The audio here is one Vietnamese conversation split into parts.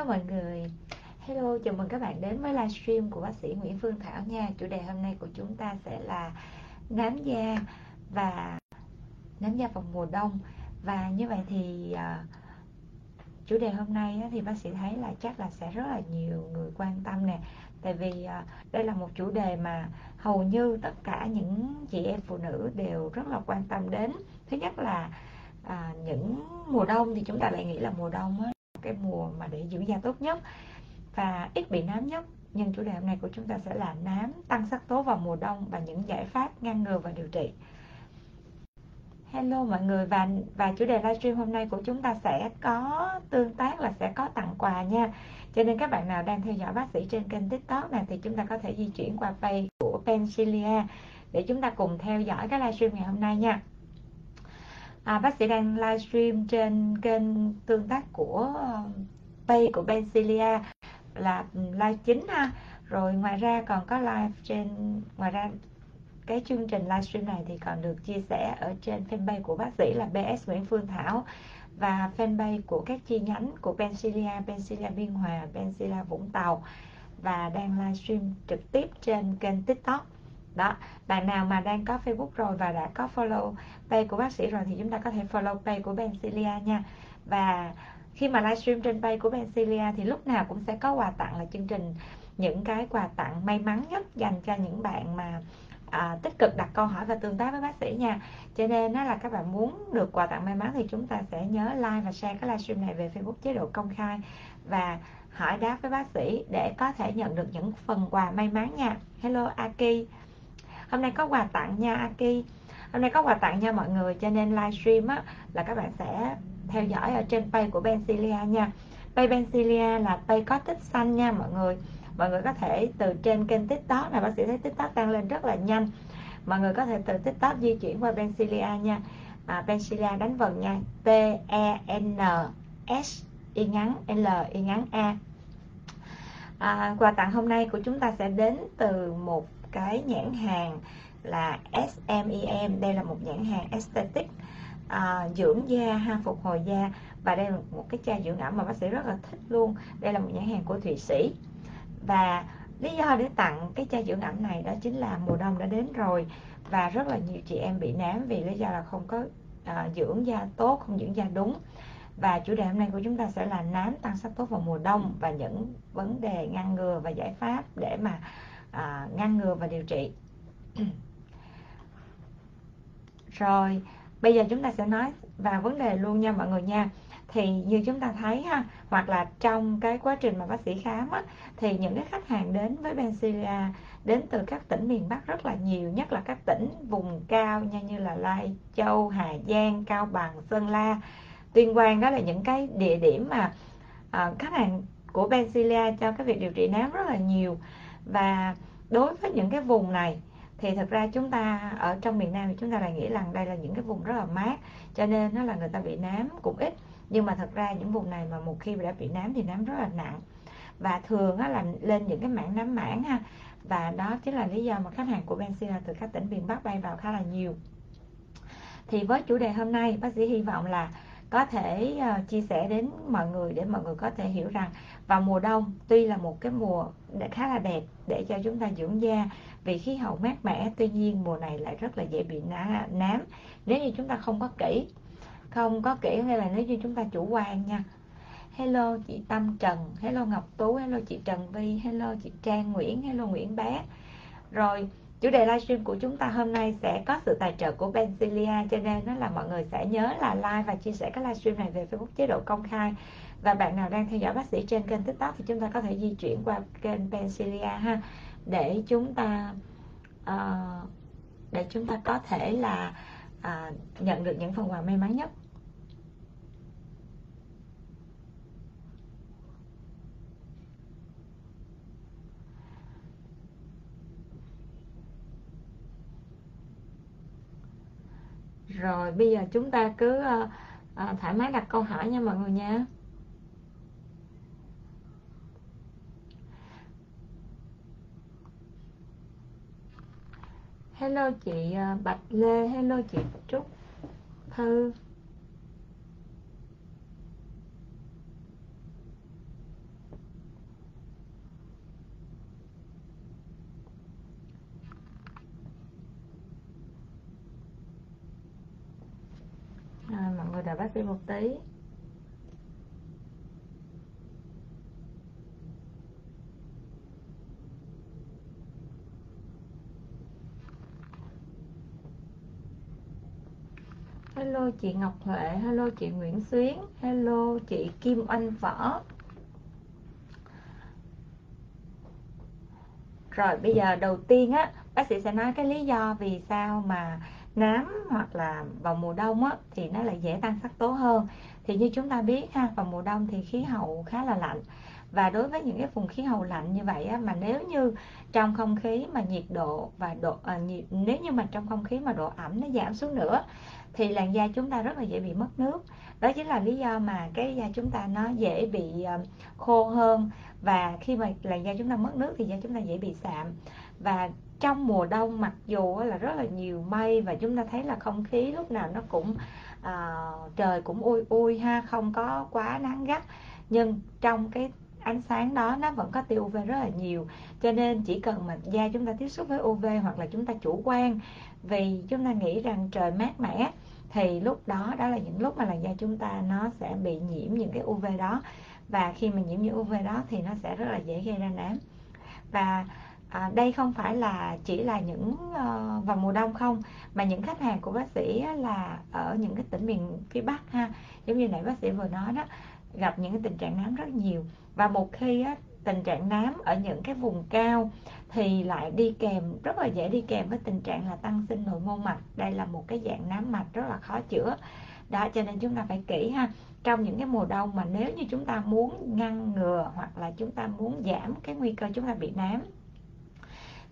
Hello mọi người. Hello, chào mừng các bạn đến với livestream của bác sĩ Nguyễn Phương Thảo nha. Chủ đề hôm nay của chúng ta sẽ là nám da và nám da vào mùa đông. Và như vậy thì uh, chủ đề hôm nay thì bác sĩ thấy là chắc là sẽ rất là nhiều người quan tâm nè. Tại vì uh, đây là một chủ đề mà hầu như tất cả những chị em phụ nữ đều rất là quan tâm đến. Thứ nhất là à, những mùa đông thì chúng ta lại nghĩ là mùa đông á, cái mùa mà để giữ da tốt nhất và ít bị nám nhất. Nhưng chủ đề hôm nay của chúng ta sẽ là nám tăng sắc tố vào mùa đông và những giải pháp ngăn ngừa và điều trị. Hello mọi người, và và chủ đề livestream hôm nay của chúng ta sẽ có, tương tác là sẽ có tặng quà nha. Cho nên các bạn nào đang theo dõi bác sĩ trên kênh tiktok này thì chúng ta có thể di chuyển qua page của Pencilia để chúng ta cùng theo dõi cái livestream ngày hôm nay nha à, bác sĩ đang livestream trên kênh tương tác của um, pay của BenCilia là um, live chính ha. Rồi ngoài ra còn có live trên ngoài ra cái chương trình livestream này thì còn được chia sẻ ở trên fanpage của bác sĩ là BS Nguyễn Phương Thảo và fanpage của các chi nhánh của Pensilia, Pensilia Biên Hòa, Pensilia Vũng Tàu và đang livestream trực tiếp trên kênh TikTok đó bạn nào mà đang có Facebook rồi và đã có follow page của bác sĩ rồi thì chúng ta có thể follow page của Benzilia nha. Và khi mà livestream trên page của Benzilia thì lúc nào cũng sẽ có quà tặng là chương trình những cái quà tặng may mắn nhất dành cho những bạn mà à, tích cực đặt câu hỏi và tương tác với bác sĩ nha. Cho nên đó là các bạn muốn được quà tặng may mắn thì chúng ta sẽ nhớ like và share cái livestream này về Facebook chế độ công khai và hỏi đáp với bác sĩ để có thể nhận được những phần quà may mắn nha. Hello Aki hôm nay có quà tặng nha Aki. Hôm nay có quà tặng nha mọi người cho nên livestream á là các bạn sẽ theo dõi ở trên page của Bencilia nha. Page Bencilia là page có tích xanh nha mọi người. Mọi người có thể từ trên kênh tiktok này bác sĩ thấy tiktok tăng lên rất là nhanh. Mọi người có thể từ tiktok di chuyển qua Bencilia nha. À, Bencilia đánh vần nha. T E N S y ngắn L y ngắn A. À, quà tặng hôm nay của chúng ta sẽ đến từ một cái nhãn hàng là SMEM đây là một nhãn hàng aesthetic à, dưỡng da ha phục hồi da. Và đây là một cái chai dưỡng ẩm mà bác sĩ rất là thích luôn. Đây là một nhãn hàng của thụy sĩ. Và lý do để tặng cái chai dưỡng ẩm này đó chính là mùa đông đã đến rồi và rất là nhiều chị em bị nám vì lý do là không có à, dưỡng da tốt không dưỡng da đúng. Và chủ đề hôm nay của chúng ta sẽ là nám tăng sắc tố vào mùa đông và những vấn đề ngăn ngừa và giải pháp để mà à, ngăn ngừa và điều trị. Rồi bây giờ chúng ta sẽ nói vào vấn đề luôn nha mọi người nha. Thì như chúng ta thấy ha hoặc là trong cái quá trình mà bác sĩ khám á, thì những cái khách hàng đến với Benzilia đến từ các tỉnh miền Bắc rất là nhiều nhất là các tỉnh vùng cao nha như là Lai Châu, Hà Giang, Cao Bằng, Sơn La, Tuyên Quang đó là những cái địa điểm mà à, khách hàng của Benzilia cho cái việc điều trị nám rất là nhiều và đối với những cái vùng này thì thực ra chúng ta ở trong miền Nam thì chúng ta lại nghĩ rằng đây là những cái vùng rất là mát cho nên nó là người ta bị nám cũng ít. Nhưng mà thật ra những vùng này mà một khi đã bị nám thì nám rất là nặng. Và thường á, là lên những cái mảng nám mảng ha và đó chính là lý do mà khách hàng của Benzilla từ các tỉnh miền Bắc bay vào khá là nhiều. Thì với chủ đề hôm nay bác sĩ hy vọng là có thể ờ, chia sẻ đến mọi người để mọi người có thể hiểu rằng vào mùa đông, tuy là một cái mùa khá là đẹp để cho chúng ta dưỡng da vì khí hậu mát mẻ, tuy nhiên mùa này lại rất là dễ bị nám. Nếu như chúng ta không có kỹ, không có kỹ hay là nếu như chúng ta chủ quan nha. Hello chị Tâm Trần, hello Ngọc Tú, hello chị Trần Vi, hello chị Trang Nguyễn, hello Nguyễn Bé. Rồi, chủ đề livestream của chúng ta hôm nay sẽ có sự tài trợ của Benzilia cho nên đó là mọi người sẽ nhớ là like và chia sẻ cái livestream này về Facebook chế độ công khai và bạn nào đang theo dõi bác sĩ trên kênh tiktok thì chúng ta có thể di chuyển qua kênh Pensilia ha để chúng ta uh, để chúng ta có thể là uh, nhận được những phần quà may mắn nhất. Rồi bây giờ chúng ta cứ uh, uh, thoải mái đặt câu hỏi nha mọi người nha. hello chị à, Bạch Lê. Hello chị, Trúc. Thư. Rồi mọi người đã bắt đi một tí. Hello chị Ngọc Huệ, hello chị Nguyễn Xuyến, hello chị Kim Anh Võ. Rồi bây giờ đầu tiên á, bác sĩ sẽ nói cái lý do vì sao mà nám hoặc là vào mùa đông á, thì nó lại dễ tăng sắc tố hơn. Thì như chúng ta biết ha vào mùa đông thì khí hậu khá là lạnh. Và đối với những cái vùng khí hậu lạnh như vậy á, mà nếu như trong không khí mà nhiệt độ và độ à, nhiệt nếu như mà trong không khí mà độ ẩm nó giảm xuống nữa thì làn da chúng ta rất là dễ bị mất nước. Đó chính là lý do mà cái da chúng ta nó dễ bị ờ, khô hơn. Và khi mà làn da chúng ta mất nước thì da chúng ta dễ bị sạm. Và trong mùa đông mặc dù là rất là nhiều mây và chúng ta thấy là không khí lúc nào nó cũng uh, trời cũng ui ui ha không có quá nắng gắt. Nhưng trong cái ánh sáng đó nó vẫn có tia UV rất là nhiều. Cho nên chỉ cần mà da chúng ta tiếp xúc với UV hoặc là chúng ta chủ quan vì chúng ta nghĩ rằng trời mát mẻ thì lúc đó đó là những lúc mà làn da chúng ta nó sẽ bị nhiễm những cái UV đó. Và khi mà nhiễm những UV đó thì nó sẽ rất là dễ gây ra nám. Và à, đây không phải là chỉ là những uh, vào mùa đông không mà những khách hàng của bác sĩ là ở những cái tỉnh miền phía bắc ha. Giống như nãy bác sĩ vừa nói đó gặp những cái tình trạng nám rất nhiều. Và một khi á, tình trạng nám ở những cái vùng cao thì lại đi kèm rất là dễ đi kèm với tình trạng là tăng sinh nội mô mạch. Đây là một cái dạng nám mạch rất là khó chữa. Đó cho nên chúng ta phải kỹ ha. Trong những cái mùa đông mà nếu như chúng ta muốn ngăn ngừa hoặc là chúng ta muốn giảm cái nguy cơ chúng ta bị nám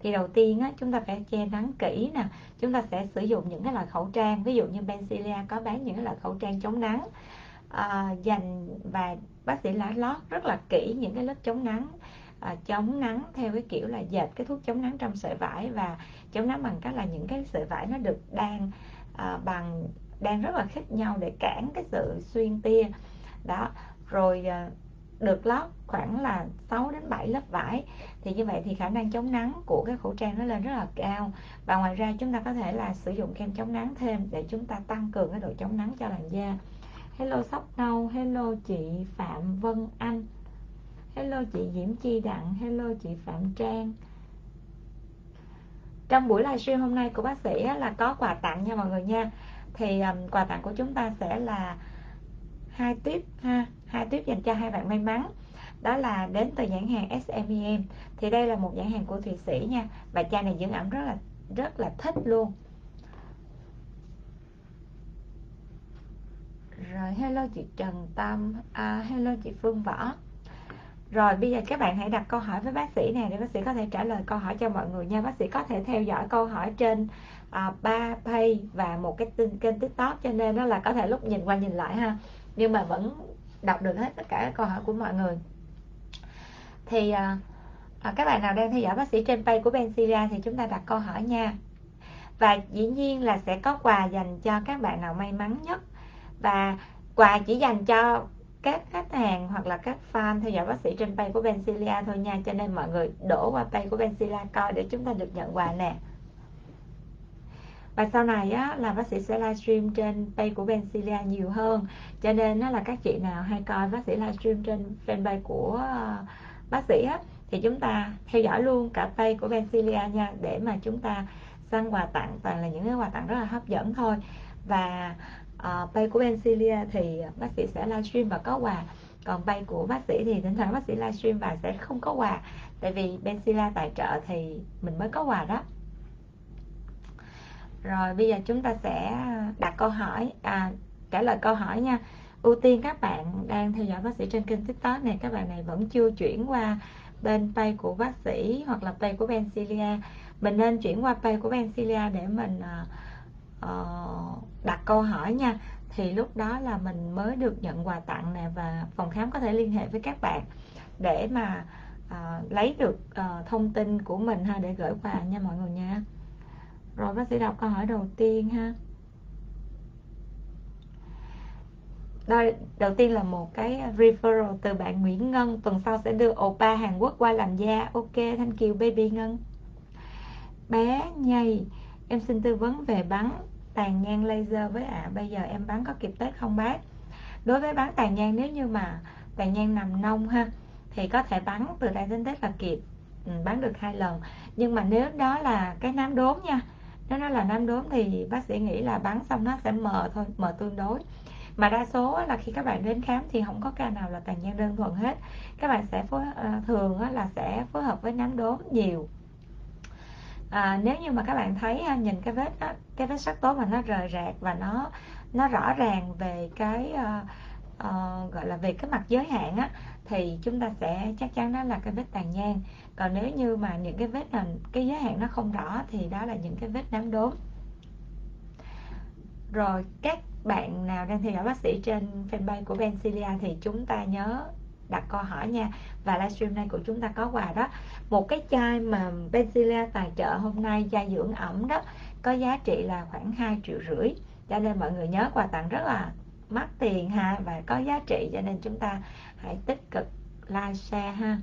thì đầu tiên á, chúng ta phải che nắng kỹ nè. Chúng ta sẽ sử dụng những cái loại khẩu trang ví dụ như Benzilia có bán những cái loại khẩu trang chống nắng à, dành và bác sĩ lá lót rất là kỹ những cái lớp chống nắng à, chống nắng theo cái kiểu là dệt cái thuốc chống nắng trong sợi vải và chống nắng bằng cách là những cái sợi vải nó được đan à, bằng đan rất là khít nhau để cản cái sự xuyên tia. Đó rồi à, được lót khoảng là 6 đến 7 lớp vải. Thì như vậy thì khả năng chống nắng của cái khẩu trang nó lên rất là cao. Và ngoài ra chúng ta có thể là sử dụng kem chống nắng thêm để chúng ta tăng cường cái độ chống nắng cho làn da hello sóc nâu hello chị phạm vân anh. Hello chị diễm chi đặng hello chị phạm trang. Trong buổi livestream hôm nay của bác sĩ là có quà tặng nha mọi người nha. Thì um, quà tặng của chúng ta sẽ là hai tiếp ha hai tiếp dành cho hai bạn may mắn. Đó là đến từ nhãn hàng SMEM thì đây là một nhãn hàng của Thụy Sĩ nha. Và chai này dưỡng ẩm rất là rất là thích luôn. Rồi hello chị Trần Tâm. À, hello chị Phương Võ. Rồi bây giờ các bạn hãy đặt câu hỏi với bác sĩ nè để bác sĩ có thể trả lời câu hỏi cho mọi người nha. Bác sĩ có thể theo dõi câu hỏi trên à, ba uh, page và một cái tin kênh tiktok cho nên đó là có thể lúc nhìn qua nhìn lại ha. Nhưng mà vẫn đọc được hết tất cả các câu hỏi của mọi người. Thì uh, à, các bạn nào đang theo dõi bác sĩ trên page của benzilla thì chúng ta đặt câu hỏi nha. Và dĩ nhiên là sẽ có quà dành cho các bạn nào may mắn nhất và quà chỉ dành cho các khách hàng hoặc là các fan theo dõi bác sĩ trên page của Bencilia thôi nha. Cho nên mọi người đổ qua page của Bencilia coi để chúng ta được nhận quà nè. Và sau này á, là bác sĩ sẽ livestream trên page của Bencilia nhiều hơn. Cho nên nó là các chị nào hay coi bác sĩ livestream trên fanpage của ờ, bác sĩ á, thì chúng ta theo dõi luôn cả page của Bencilia nha để mà chúng ta săn quà tặng. Toàn là những cái quà tặng rất là hấp dẫn thôi. Và uh, bay của Benzilia thì bác sĩ sẽ livestream và có quà. Còn bay của bác sĩ thì thỉnh thoảng bác sĩ livestream và sẽ không có quà. Tại vì Benzilia tài trợ thì mình mới có quà đó. Rồi bây giờ chúng ta sẽ đặt câu hỏi à, trả lời câu hỏi nha. Ưu tiên các bạn đang theo dõi bác sĩ trên kênh tiktok này các bạn này vẫn chưa chuyển qua bên pay của bác sĩ hoặc là pay của Benzilia mình nên chuyển qua pay của Benzilia để mình uh, uh, đặt câu hỏi nha. Thì lúc đó là mình mới được nhận quà tặng nè và phòng khám có thể liên hệ với các bạn để mà uh, lấy được uh, thông tin của mình ha để gửi quà nha mọi người nha. Rồi bác sĩ đọc câu hỏi đầu tiên ha. Đây đầu tiên là một cái referral từ bạn Nguyễn Ngân tuần sau sẽ đưa oppa Hàn Quốc qua làm da. Ok thanh kiều baby Ngân. Bé nhây em xin tư vấn về bắn tàn nhang laser với ạ. À, bây giờ em bắn có kịp tết không bác? Đối với bắn tàn nhang nếu như mà tàn nhang nằm nông ha thì có thể bắn từ đây đến tết là kịp. Ừ, bắn được hai lần. Nhưng mà nếu đó là cái nám đốm nha nếu nó là nám đốm thì bác sĩ nghĩ là bắn xong nó sẽ mờ thôi mờ tương đối. Mà đa số là khi các bạn đến khám thì không có ca nào là tàn nhang đơn thuần hết. Các bạn sẽ phối ờ, thường là sẽ phối hợp với nám đốm nhiều à, nếu như mà các bạn thấy à, nhìn cái vết cái vết sắc tố mà nó rời rạc và nó nó rõ ràng về cái uh, uh, gọi là về cái mặt giới hạn á thì chúng ta sẽ chắc chắn đó là cái vết tàn nhang. Còn nếu như mà những cái vết là cái giới hạn nó không rõ thì đó là những cái vết nám đốm. Rồi các bạn nào đang theo dõi bác sĩ trên fanpage của Bencilia thì chúng ta nhớ đặt câu hỏi nha. Và livestream này của chúng ta có quà đó. Một cái chai mà Benzilla tài trợ hôm nay, chai dưỡng ẩm đó, có giá trị là khoảng 2 triệu rưỡi. Cho nên mọi người nhớ quà tặng rất là mắc tiền ha, và có giá trị. Cho nên chúng ta hãy tích cực like share ha.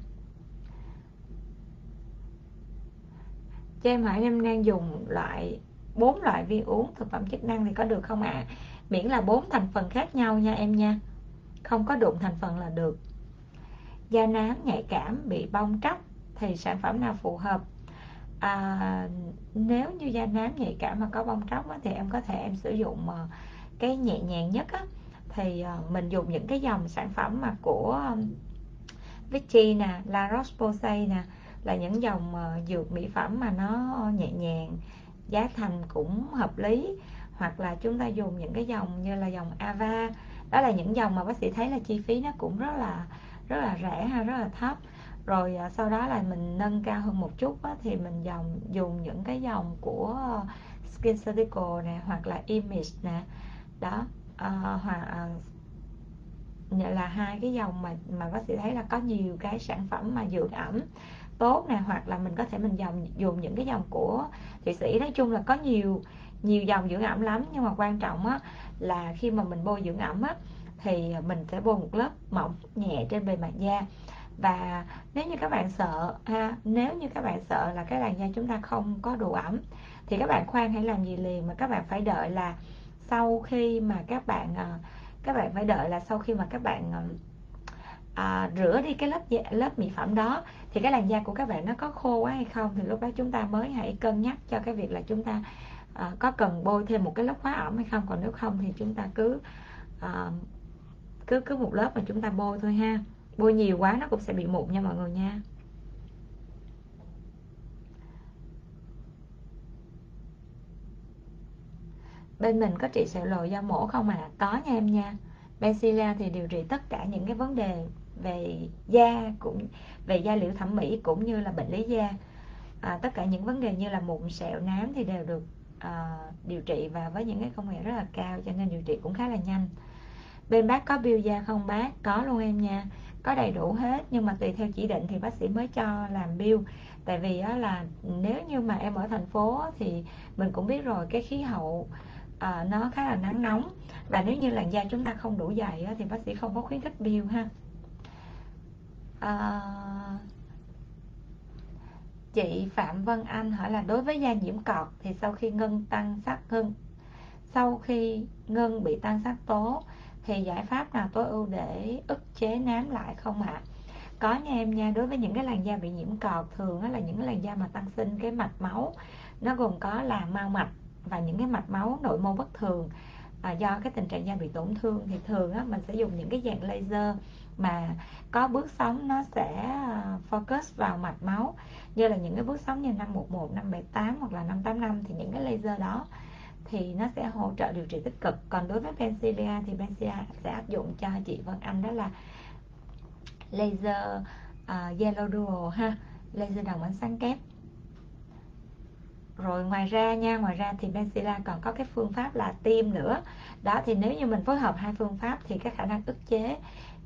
Cho em hỏi em đang dùng loại, bốn loại viên uống thực phẩm chức năng thì có được không ạ? À? miễn là bốn thành phần khác nhau nha em nha. Không có đụng thành phần là được da nám nhạy cảm bị bong tróc thì sản phẩm nào phù hợp? À, nếu như da nám nhạy cảm mà có bong tróc thì em có thể em sử dụng ờ, cái nhẹ nhàng nhất á, thì ờ, mình dùng những cái dòng sản phẩm mà của ờ, Vichy nè, La Roche-Posay nè là những dòng dược mỹ phẩm mà nó nhẹ nhàng giá thành cũng hợp lý. Hoặc là chúng ta dùng những cái dòng như là dòng Ava đó là những dòng mà bác sĩ thấy là chi phí nó cũng rất là rất là rẻ ha rất là thấp. Rồi à, sau đó là mình nâng cao hơn một chút á, thì mình dòng dùng những cái dòng của ờ, Skin Surgical nè hoặc là Image nè. Đó ờ, hoặc uh, là hai cái dòng mà mà bác sĩ thấy là có nhiều cái sản phẩm mà dưỡng ẩm tốt nè hoặc là mình có thể mình dòng dùng những cái dòng của thụy sĩ. Nói chung là có nhiều nhiều dòng dưỡng ẩm lắm nhưng mà quan trọng á là khi mà mình bôi dưỡng ẩm á thì mình sẽ bôi một lớp mỏng nhẹ trên bề mặt da. Và nếu như các bạn sợ ha nếu như các bạn sợ là cái làn da chúng ta không có đủ ẩm thì các bạn khoan hãy làm gì liền mà các bạn phải đợi là sau khi mà các bạn ờ, các bạn phải đợi là sau khi mà các bạn à, rửa đi cái lớp lớp mỹ phẩm đó thì cái làn da của các bạn nó có khô quá hay không thì lúc đó chúng ta mới hãy cân nhắc cho cái việc là chúng ta à, có cần bôi thêm một cái lớp hóa ẩm hay không. Còn nếu không thì chúng ta cứ à, cứ cứ một lớp mà chúng ta bôi thôi ha. Bôi nhiều quá nó cũng sẽ bị mụn nha mọi người nha. Bên mình có trị sẹo lồi do mổ không à có nha em nha. Benzilla thì điều trị tất cả những cái vấn đề về da cũng về da liễu thẩm mỹ cũng như là bệnh lý da. À, tất cả những vấn đề như là mụn sẹo nám thì đều được à, điều trị và với những cái công nghệ rất là cao cho nên điều trị cũng khá là nhanh bên bác có bill da không bác? Có luôn em nha. Có đầy đủ hết nhưng mà tùy theo chỉ định thì bác sĩ mới cho làm bill. Tại vì đó là nếu như mà em ở thành phố thì mình cũng biết rồi cái khí hậu à, nó khá là nắng nóng. Và nếu như làn da chúng ta không đủ dày á, thì bác sĩ không có khuyến khích bill ha. À, chị Phạm Vân Anh hỏi là đối với da nhiễm cọt thì sau khi ngân tăng sắc ngân sau khi ngân bị tăng sắc tố thì giải pháp nào tối ưu để ức chế nám lại không ạ? À? Có nha em nha, đối với những cái làn da bị nhiễm cọt thường là những cái làn da mà tăng sinh cái mạch máu nó gồm có là mau mạch và những cái mạch máu nội mô bất thường à, do cái tình trạng da bị tổn thương thì thường á, mình sẽ dùng những cái dạng laser mà có bước sóng nó sẽ à, focus vào mạch máu như là những cái bước sóng như 511, 578 hoặc là 585 thì những cái laser đó thì nó sẽ hỗ trợ điều trị tích cực. Còn đối với Pencilia thì Pencilia sẽ áp dụng cho chị Vân Anh đó là laser uh, yellow dual ha laser đồng ánh sáng kép. Rồi ngoài ra nha ngoài ra thì Benzilla còn có cái phương pháp là tiêm nữa. Đó thì nếu như mình phối hợp hai phương pháp thì cái khả năng ức chế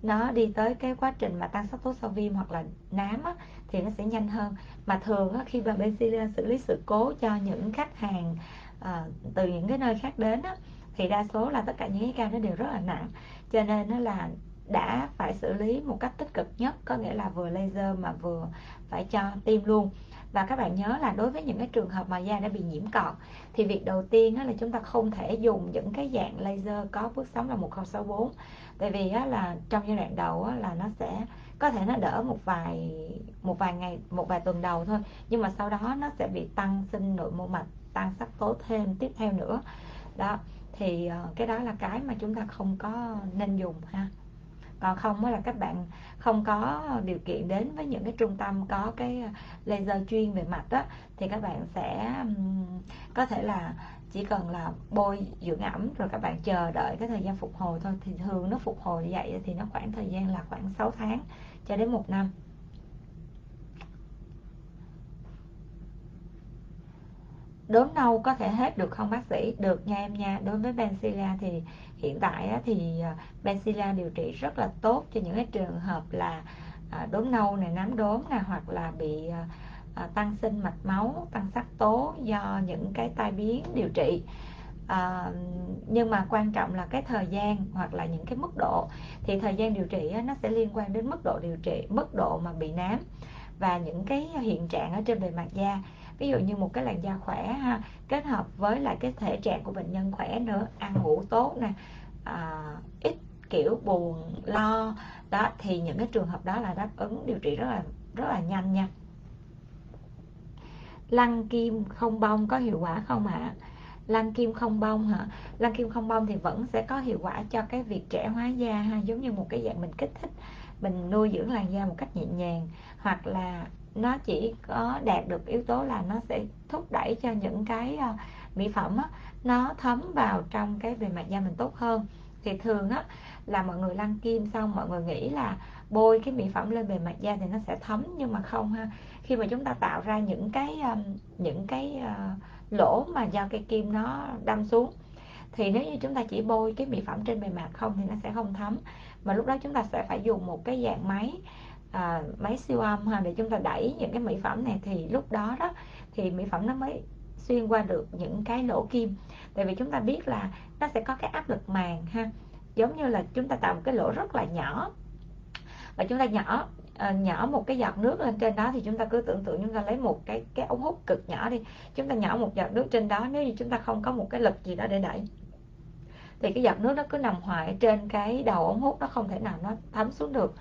nó đi tới cái quá trình mà tăng sắc tố sau viêm hoặc là nám á, thì nó sẽ nhanh hơn. Mà thường á, khi mà Benzilla xử lý sự cố cho những khách hàng à, từ những cái nơi khác đến á, thì đa số là tất cả những cái ca nó đều rất là nặng. Cho nên nó là đã phải xử lý một cách tích cực nhất có nghĩa là vừa laser mà vừa phải cho tiêm luôn. Và các bạn nhớ là đối với những cái trường hợp mà da đã bị nhiễm cọt thì việc đầu tiên là chúng ta không thể dùng những cái dạng laser có bước sóng là 1064 tại vì là trong giai đoạn đầu là nó sẽ có thể nó đỡ một vài một vài ngày một vài tuần đầu thôi nhưng mà sau đó nó sẽ bị tăng sinh nội mô mạch tăng sắc tố thêm tiếp theo nữa. Đó, thì ờ, cái đó là cái mà chúng ta không có nên dùng ha. Còn không là các bạn không có điều kiện đến với những cái trung tâm có cái ờ, laser chuyên về mặt đó thì các bạn sẽ có thể là chỉ cần là bôi dưỡng ẩm rồi các bạn chờ đợi cái thời gian phục hồi thôi. Thì thường nó phục hồi như vậy thì nó khoảng thời gian là khoảng 6 tháng cho đến một năm. Đốm nâu có thể hết được không bác sĩ? Được nha em nha. Đối với Benzilla thì hiện tại thì à, Benzilla điều trị rất là tốt cho những cái trường hợp là à, đốm nâu này nám đốm này hoặc là bị à, tăng sinh mạch máu tăng sắc tố do những cái tai biến điều trị. À, nhưng mà quan trọng là cái thời gian hoặc là những cái mức độ. Thì thời gian điều trị nó sẽ liên quan đến mức độ điều trị mức độ mà bị nám và những cái hiện trạng ở trên bề mặt da ví dụ như một cái làn da khỏe ha kết hợp với lại cái thể trạng của bệnh nhân khỏe nữa ăn ngủ tốt nè à, ít kiểu buồn lo đó thì những cái trường hợp đó là đáp ứng điều trị rất là rất là nhanh nha. Lăn kim không bông có hiệu quả không ạ? Lăn kim không bông hả? Lăn kim không bông thì vẫn sẽ có hiệu quả cho cái việc trẻ hóa da ha giống như một cái dạng mình kích thích mình nuôi dưỡng làn da một cách nhẹ nhàng hoặc là nó chỉ có đạt được yếu tố là nó sẽ thúc đẩy cho những cái uh, mỹ phẩm á, nó thấm vào trong cái bề mặt da mình tốt hơn. Thì thường á là mọi người lăn kim xong mọi người nghĩ là bôi cái mỹ phẩm lên bề mặt da thì nó sẽ thấm nhưng mà không ha. Khi mà chúng ta tạo ra những cái um, những cái uh, lỗ mà do cây kim nó đâm xuống thì nếu như chúng ta chỉ bôi cái mỹ phẩm trên bề mặt không thì nó sẽ không thấm. Mà lúc đó chúng ta sẽ phải dùng một cái dạng máy à, máy siêu âm ha để chúng ta đẩy những cái mỹ phẩm này thì lúc đó đó thì mỹ phẩm nó mới xuyên qua được những cái lỗ kim. Tại vì chúng ta biết là nó sẽ có cái áp lực màng ha. Giống như là chúng ta tạo một cái lỗ rất là nhỏ. Và chúng ta nhỏ à, nhỏ một cái giọt nước lên trên đó thì chúng ta cứ tưởng tượng chúng ta lấy một cái cái ống hút cực nhỏ đi. Chúng ta nhỏ một giọt nước trên đó nếu như chúng ta không có một cái lực gì đó để đẩy thì cái giọt nước nó cứ nằm hoài trên cái đầu ống hút nó không thể nào nó thấm xuống được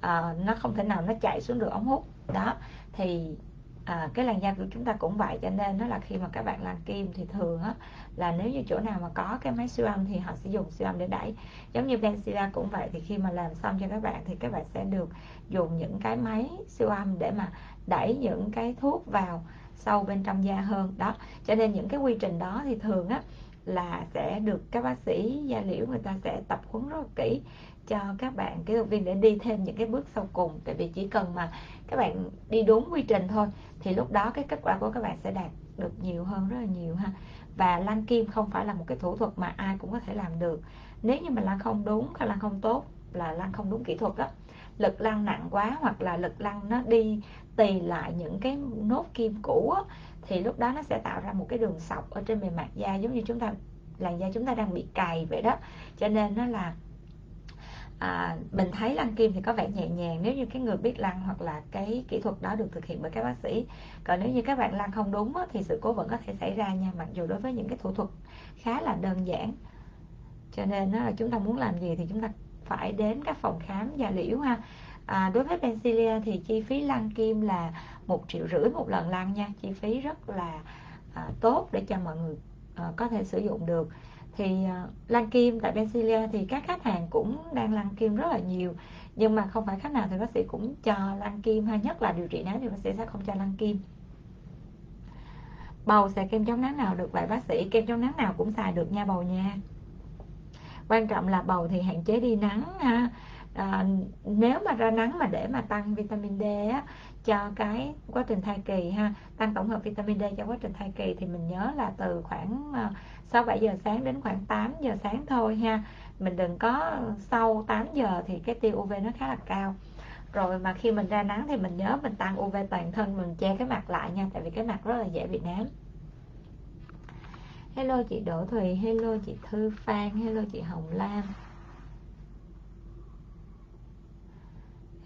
à, nó không thể nào nó chạy xuống được ống hút. Đó thì à, cái làn da của chúng ta cũng vậy cho nên nó là khi mà các bạn làm kim thì thường á là nếu như chỗ nào mà có cái máy siêu âm thì họ sẽ dùng siêu âm để đẩy. Giống như Benzilla cũng vậy thì khi mà làm xong cho các bạn thì các bạn sẽ được dùng những cái máy siêu âm để mà đẩy những cái thuốc vào sâu bên trong da hơn. Đó cho nên những cái quy trình đó thì thường á là sẽ được các bác sĩ da liễu người ta sẽ tập huấn rất là kỹ cho các bạn kỹ thuật viên để đi thêm những cái bước sau cùng. Tại vì chỉ cần mà các bạn đi đúng quy trình thôi thì lúc đó cái kết quả của các bạn sẽ đạt được nhiều hơn rất là nhiều ha. Và lăn kim không phải là một cái thủ thuật mà ai cũng có thể làm được. Nếu như mà lăn không đúng hay lăn không tốt là lăn không đúng kỹ thuật đó lực lăn nặng quá hoặc là lực lăn nó đi tì lại những cái nốt kim cũ á, thì lúc đó nó sẽ tạo ra một cái đường sọc ở trên bề mặt da giống như chúng ta làn da chúng ta đang bị cày vậy đó. Cho nên nó là à, mình thấy lăn kim thì có vẻ nhẹ nhàng nếu như cái người biết lăn hoặc là cái kỹ thuật đó được thực hiện bởi các bác sĩ. Còn nếu như các bạn lăn không đúng á, thì sự cố vẫn có thể xảy ra nha mặc dù đối với những cái thủ thuật khá là đơn giản. Cho nên đó là chúng ta muốn làm gì thì chúng ta phải đến các phòng khám da liễu ha. À, đối với Pencilia thì chi phí lăn kim là một triệu rưỡi một lần lăn nha. Chi phí rất là à, tốt để cho mọi người à, có thể sử dụng được. Thì à, lăn kim tại Pencilia thì các khách hàng cũng đang lăn kim rất là nhiều. Nhưng mà không phải khách nào thì bác sĩ cũng cho lăn kim hay nhất là điều trị nám thì bác sĩ sẽ không cho lăn kim. Bầu xài kem chống nắng nào được vậy bác sĩ? Kem chống nắng nào cũng xài được nha bầu nha. Quan trọng là bầu thì hạn chế đi nắng ha. À, nếu mà ra nắng mà để mà tăng vitamin D á, cho cái quá trình thai kỳ ha. Tăng tổng hợp vitamin D cho quá trình thai kỳ thì mình nhớ là từ khoảng ờ, 6 7 giờ sáng đến khoảng 8 giờ sáng thôi ha. Mình đừng có sau 8 giờ thì cái tia UV nó khá là cao. Rồi mà khi mình ra nắng thì mình nhớ mình tăng UV toàn thân mình che cái mặt lại nha tại vì cái mặt rất là dễ bị nám. Hello chị Đỗ Thùy, hello chị Thư Phan, hello chị Hồng Lam.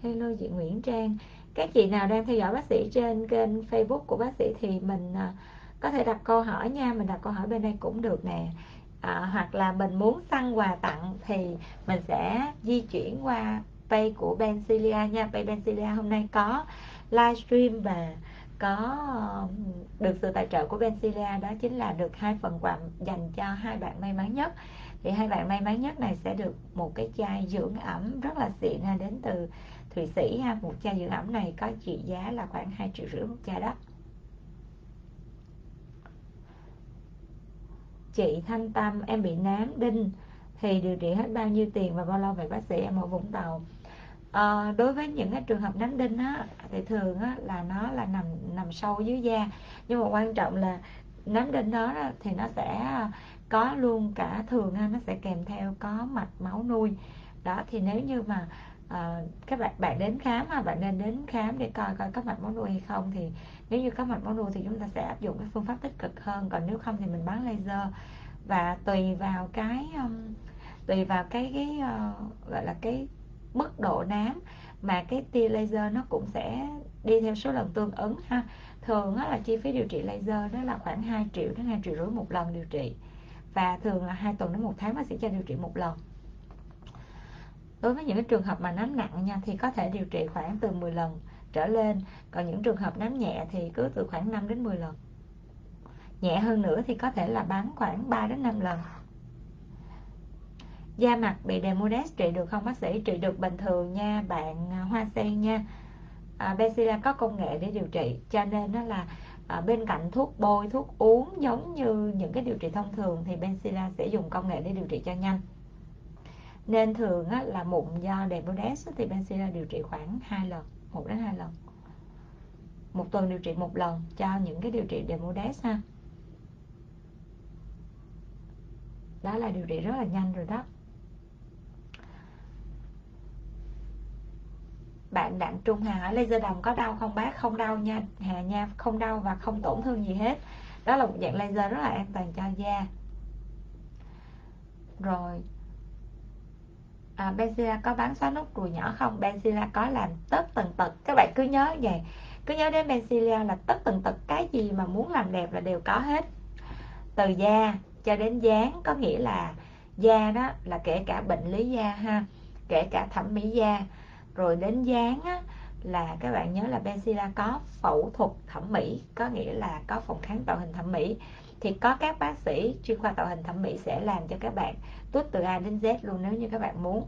Hello chị Nguyễn Trang các chị nào đang theo dõi bác sĩ trên kênh Facebook của bác sĩ thì mình à, có thể đặt câu hỏi nha mình đặt câu hỏi bên đây cũng được nè. À, hoặc là mình muốn săn quà tặng thì mình sẽ di chuyển qua page của Bencilia nha. Page Bencilia hôm nay có livestream và có được sự tài trợ của Bencilia đó chính là được hai phần quà dành cho hai bạn may mắn nhất. Thì hai bạn may mắn nhất này sẽ được một cái chai dưỡng ẩm rất là xịn ha đến từ Thụy Sĩ ha một chai dưỡng ẩm này có trị giá là khoảng 2 triệu rưỡi một chai đó. Chị Thanh Tâm em bị nám đinh thì điều trị hết bao nhiêu tiền và bao lâu vậy bác sĩ? Em ở Vũng Tàu. À, đối với những cái trường hợp nám đinh á thì thường á là nó là nằm nằm sâu dưới da. Nhưng mà quan trọng là nám đinh đó, thì nó sẽ có luôn cả thường nó sẽ kèm theo có mạch máu nuôi. Đó thì nếu như mà à, các bạn bạn đến khám ha bạn nên đến khám để coi coi có mạch máu nuôi hay không. Thì nếu như có mạch máu nuôi thì chúng ta sẽ áp dụng cái phương pháp tích cực hơn còn nếu không thì mình bán laser. Và tùy vào cái um, tùy vào cái cái uh, gọi là cái mức độ nám mà cái tia laser nó cũng sẽ đi theo số lần tương ứng ha. Thường á, là chi phí điều trị laser đó là khoảng 2 triệu đến 2 triệu rưỡi một lần điều trị. Và thường là hai tuần đến một tháng bác sĩ cho điều trị một lần đối với những cái trường hợp mà nám nặng nha thì có thể điều trị khoảng từ 10 lần trở lên. Còn những trường hợp nám nhẹ thì cứ từ khoảng 5 đến 10 lần. Nhẹ hơn nữa thì có thể là bán khoảng 3 đến 5 lần. Da mặt bị demodex trị được không bác sĩ? Trị được bình thường nha bạn à, hoa sen nha. À, Bacilla có công nghệ để điều trị cho nên nó là à, bên cạnh thuốc bôi thuốc uống giống như những cái điều trị thông thường thì Benzilla sẽ dùng công nghệ để điều trị cho nhanh nên thường á, là mụn do demodex thì Bacilla điều trị khoảng 2 lần 1 đến 2 lần. Một tuần điều trị một lần cho những cái điều trị demodex ha. Đó là điều trị rất là nhanh rồi đó. Bạn đặng trung hà hỏi laser đồng có đau không bác? Không đau nha hà nha không đau và không tổn thương gì hết. Đó là một dạng laser rất là an toàn cho da. Rồi à, Benzilla có bán xóa nốt ruồi nhỏ không? Benzilla có làm tất tần tật. Các bạn cứ nhớ vậy. Cứ nhớ đến Benzilla là tất tần tật. Cái gì mà muốn làm đẹp là đều có hết. Từ da cho đến dáng có nghĩa là da đó là kể cả bệnh lý da ha kể cả thẩm mỹ da. Rồi đến dáng á, là các bạn nhớ là Benzilla có phẫu thuật thẩm mỹ có nghĩa là có phòng khám tạo hình thẩm mỹ. Thì có các bác sĩ chuyên khoa tạo hình thẩm mỹ sẽ làm cho các bạn tuốt từ A đến Z luôn nếu như các bạn muốn.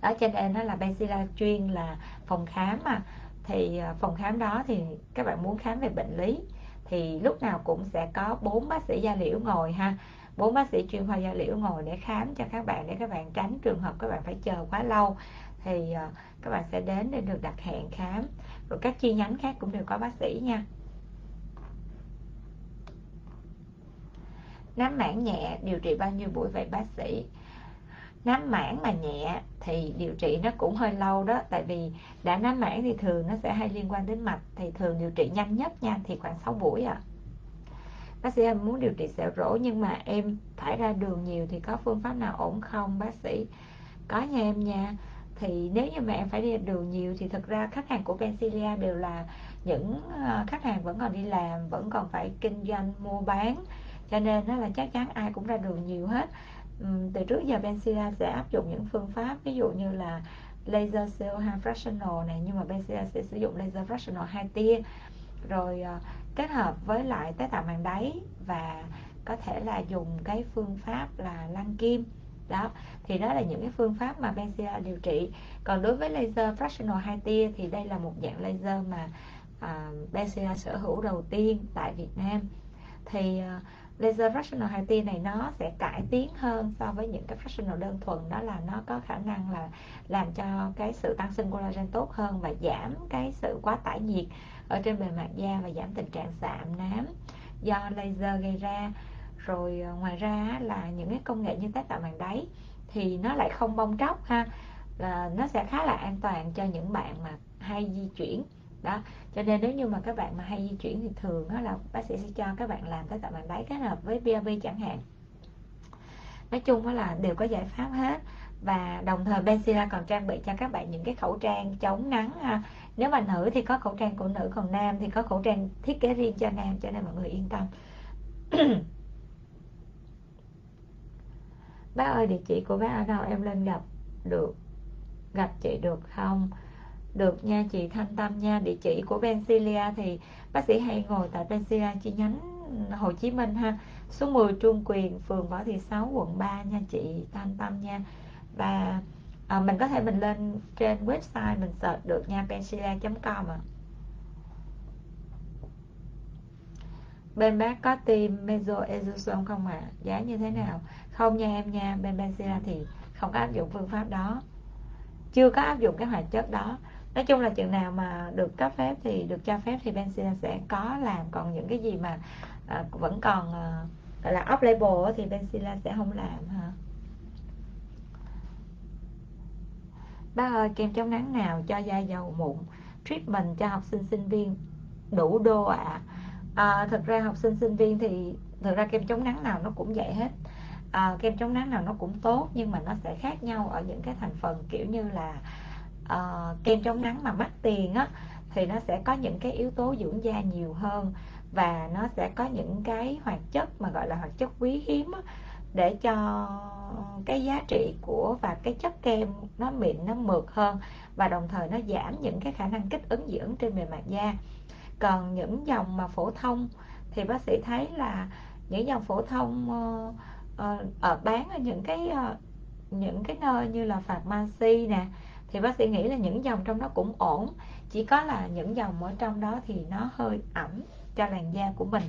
Đó cho nên nó là Benzilla chuyên là phòng khám mà. Thì à, phòng khám đó thì các bạn muốn khám về bệnh lý thì lúc nào cũng sẽ có bốn bác sĩ da liễu ngồi ha. Bốn bác sĩ chuyên khoa da liễu ngồi để khám cho các bạn, để các bạn tránh trường hợp các bạn phải chờ quá lâu. Thì à, các bạn sẽ đến để được đặt hẹn khám. Rồi các chi nhánh khác cũng đều có bác sĩ nha. Nám mảng nhẹ, điều trị bao nhiêu buổi vậy, bác sĩ? Nám mảng mà nhẹ thì điều trị nó cũng hơi lâu đó, tại vì đã nám mảng thì thường nó sẽ hay liên quan đến mạch, thì thường điều trị nhanh nhất nha, thì khoảng 6 buổi à. Bác sĩ em muốn điều trị sẹo rỗ nhưng mà em thải ra đường nhiều thì có phương pháp nào ổn không, bác sĩ? Có nha em nha. Thì nếu như mà em phải đi đường nhiều thì thực ra khách hàng của Pensilia đều là những ờ, khách hàng vẫn còn đi làm, vẫn còn phải kinh doanh, mua bán cho nên nó là chắc chắn ai cũng ra đường nhiều hết. Từ trước giờ Benzilla sẽ áp dụng những phương pháp ví dụ như là laser CO2 fractional này nhưng mà Benzilla sẽ sử dụng laser fractional hai tia. Rồi ờ, kết hợp với lại tế tạo màng đáy và có thể là dùng cái phương pháp là lăn kim. Đó thì đó là những cái phương pháp mà Benzilla điều trị. Còn đối với laser fractional hai tia thì đây là một dạng laser mà ờ, uh, Benzilla sở hữu đầu tiên tại Việt Nam. Thì uh, laser fractional hai tia này nó sẽ cải tiến hơn so với những cái fractional đơn thuần. Đó là nó có khả năng là làm cho cái sự tăng sinh collagen tốt hơn và giảm cái sự quá tải nhiệt ở trên bề mặt da và giảm tình trạng sạm nám do laser gây ra. Rồi ờ, ngoài ra là những cái công nghệ như tái tạo màng đáy thì nó lại không bong tróc ha. Là nó sẽ khá là an toàn cho những bạn mà hay di chuyển. Đó cho nên nếu như mà các bạn mà hay di chuyển thì thường đó là bác sĩ sẽ cho các bạn làm tới tạo bàn đáy kết hợp với BRB chẳng hạn. Nói chung đó là đều có giải pháp hết. Và đồng thời Benzilla còn trang bị cho các bạn những cái khẩu trang chống nắng à, nếu mà nữ thì có khẩu trang của nữ, còn nam thì có khẩu trang thiết kế riêng cho nam, cho nên mọi người yên tâm. Bác ơi, địa chỉ của bác ở đâu? Em lên gặp được, gặp chị được không? Được nha chị thanh tâm nha. Địa chỉ của Pensilia thì bác sĩ hay ngồi tại Pensilia chi nhánh Hồ Chí Minh ha. Số 10 Trung Quyền phường Võ Thị Sáu quận 3 nha chị thanh tâm nha. Và à, mình có thể mình lên trên website mình search được nha pensilia.com à bên bác có tiêm mesoezosome không ạ? À? giá như thế nào? Không nha em nha bên Benzilla thì không có áp dụng phương pháp đó. Chưa có áp dụng cái hoạt chất đó nói chung là chừng nào mà được cấp phép thì được cho phép thì Benzilla sẽ có làm. Còn những cái gì mà à, vẫn còn à, gọi là off label thì Benzilla sẽ không làm hả? Bác ơi kem chống nắng nào cho da dầu mụn? Treatment cho học sinh sinh viên đủ đô ạ. À. à, thực ra học sinh sinh viên thì thực ra kem chống nắng nào nó cũng vậy hết. À, kem chống nắng nào nó cũng tốt nhưng mà nó sẽ khác nhau ở những cái thành phần kiểu như là uh, kem chống nắng mà mắc tiền á thì nó sẽ có những cái yếu tố dưỡng da nhiều hơn và nó sẽ có những cái hoạt chất mà gọi là hoạt chất quý hiếm á, để cho cái giá trị của và cái chất kem nó mịn nó mượt hơn và đồng thời nó giảm những cái khả năng kích ứng dưỡng trên bề mặt da. Còn những dòng mà phổ thông thì bác sĩ thấy là những dòng phổ thông uh, uh, ở bán ở những cái uh, những cái nơi như là pharmacy nè thì bác sĩ nghĩ là những dòng trong đó cũng ổn. Chỉ có là những dòng ở trong đó thì nó hơi ẩm cho làn da của mình.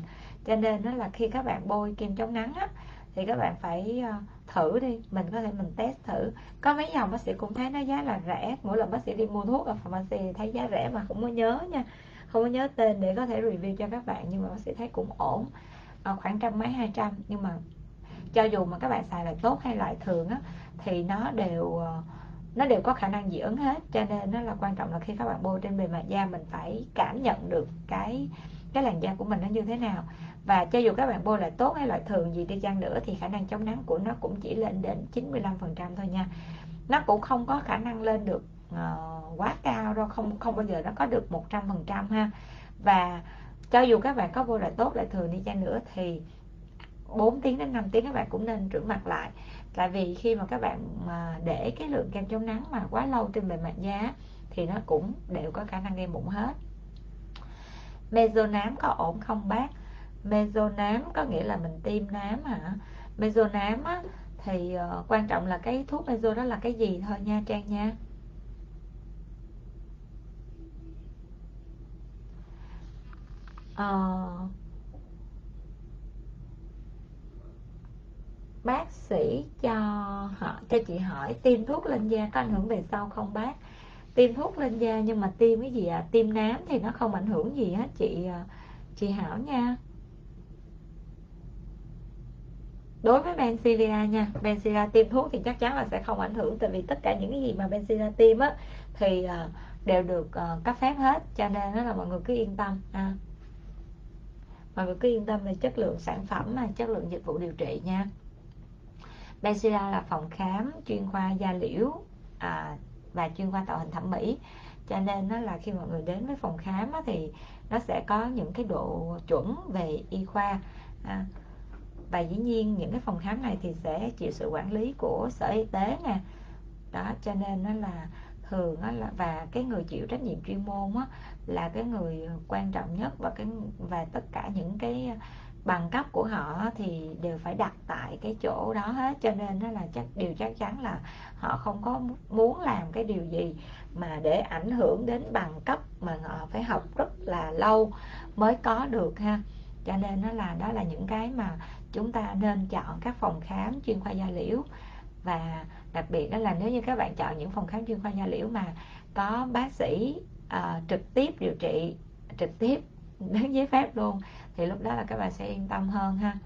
Cho nên nó là khi các bạn bôi kem chống nắng á, thì các bạn phải ờ, thử đi. Mình có thể mình test thử. Có mấy dòng bác sĩ cũng thấy nó giá là rẻ. Mỗi lần bác sĩ đi mua thuốc ở pharmacy thấy giá rẻ mà không có nhớ nha. Không có nhớ tên để có thể review cho các bạn nhưng mà bác sĩ thấy cũng ổn. À, khoảng trăm mấy hai trăm. Nhưng mà cho dù mà các bạn xài là tốt hay loại thường á thì nó đều ờ, nó đều có khả năng dị ứng hết cho nên nó là quan trọng là khi các bạn bôi trên bề mặt da mình phải cảm nhận được cái cái làn da của mình nó như thế nào. Và cho dù các bạn bôi loại tốt hay loại thường gì đi chăng nữa thì khả năng chống nắng của nó cũng chỉ lên đến 95% thôi nha. Nó cũng không có khả năng lên được uh, quá cao đâu không không bao giờ nó có được 100% ha. Và cho dù các bạn có bôi loại tốt loại thường đi chăng nữa thì 4 tiếng đến 5 tiếng các bạn cũng nên rửa mặt lại tại vì khi mà các bạn mà để cái lượng kem chống nắng mà quá lâu trên bề mặt da thì nó cũng đều có khả năng gây mụn hết. Mezo nám có ổn không bác? Mezo nám có nghĩa là mình tiêm nám hả? Mezo nám á, thì uh, quan trọng là cái thuốc mezo đó là cái gì thôi nha trang nha. Uh, bác sĩ cho họ, cho chị hỏi, tiêm thuốc lên da có ảnh hưởng về sau không bác? Tiêm thuốc lên da nhưng mà tiêm cái gì à? Tiêm nám thì nó không ảnh hưởng gì hết, chị à, chị Hảo nha. Đối với Bencilia nha Bencilia tiêm thuốc thì chắc chắn là sẽ không ảnh hưởng, tại vì tất cả những cái gì mà Bencilia tiêm á, thì à, đều được à, cấp phép hết, cho nên đó là mọi người cứ yên tâm, ha. Mọi người cứ yên tâm về chất lượng sản phẩm mà chất lượng dịch vụ điều trị nha. Benzilla là phòng khám chuyên khoa da liễu à, và chuyên khoa tạo hình thẩm mỹ. Cho nên nó là khi mọi người đến với phòng khám á, thì nó sẽ có những cái độ chuẩn về y khoa. À, và dĩ nhiên những cái phòng khám này thì sẽ chịu sự quản lý của sở y tế nè. Đó cho nên nó là thường á, là và cái người chịu trách nhiệm chuyên môn á, là cái người quan trọng nhất và cái và tất cả những cái bằng cấp của họ thì đều phải đặt tại cái chỗ đó hết. Cho nên nó là chắc điều chắc chắn là họ không có muốn làm cái điều gì mà để ảnh hưởng đến bằng cấp mà họ phải học rất là lâu mới có được ha. Cho nên nó là đó là những cái mà chúng ta nên chọn các phòng khám chuyên khoa da liễu. Và đặc biệt đó là nếu như các bạn chọn những phòng khám chuyên khoa da liễu mà có bác sĩ uh, trực tiếp điều trị trực tiếp đến giấy phép luôn thì lúc đó là các bạn sẽ yên tâm hơn ha.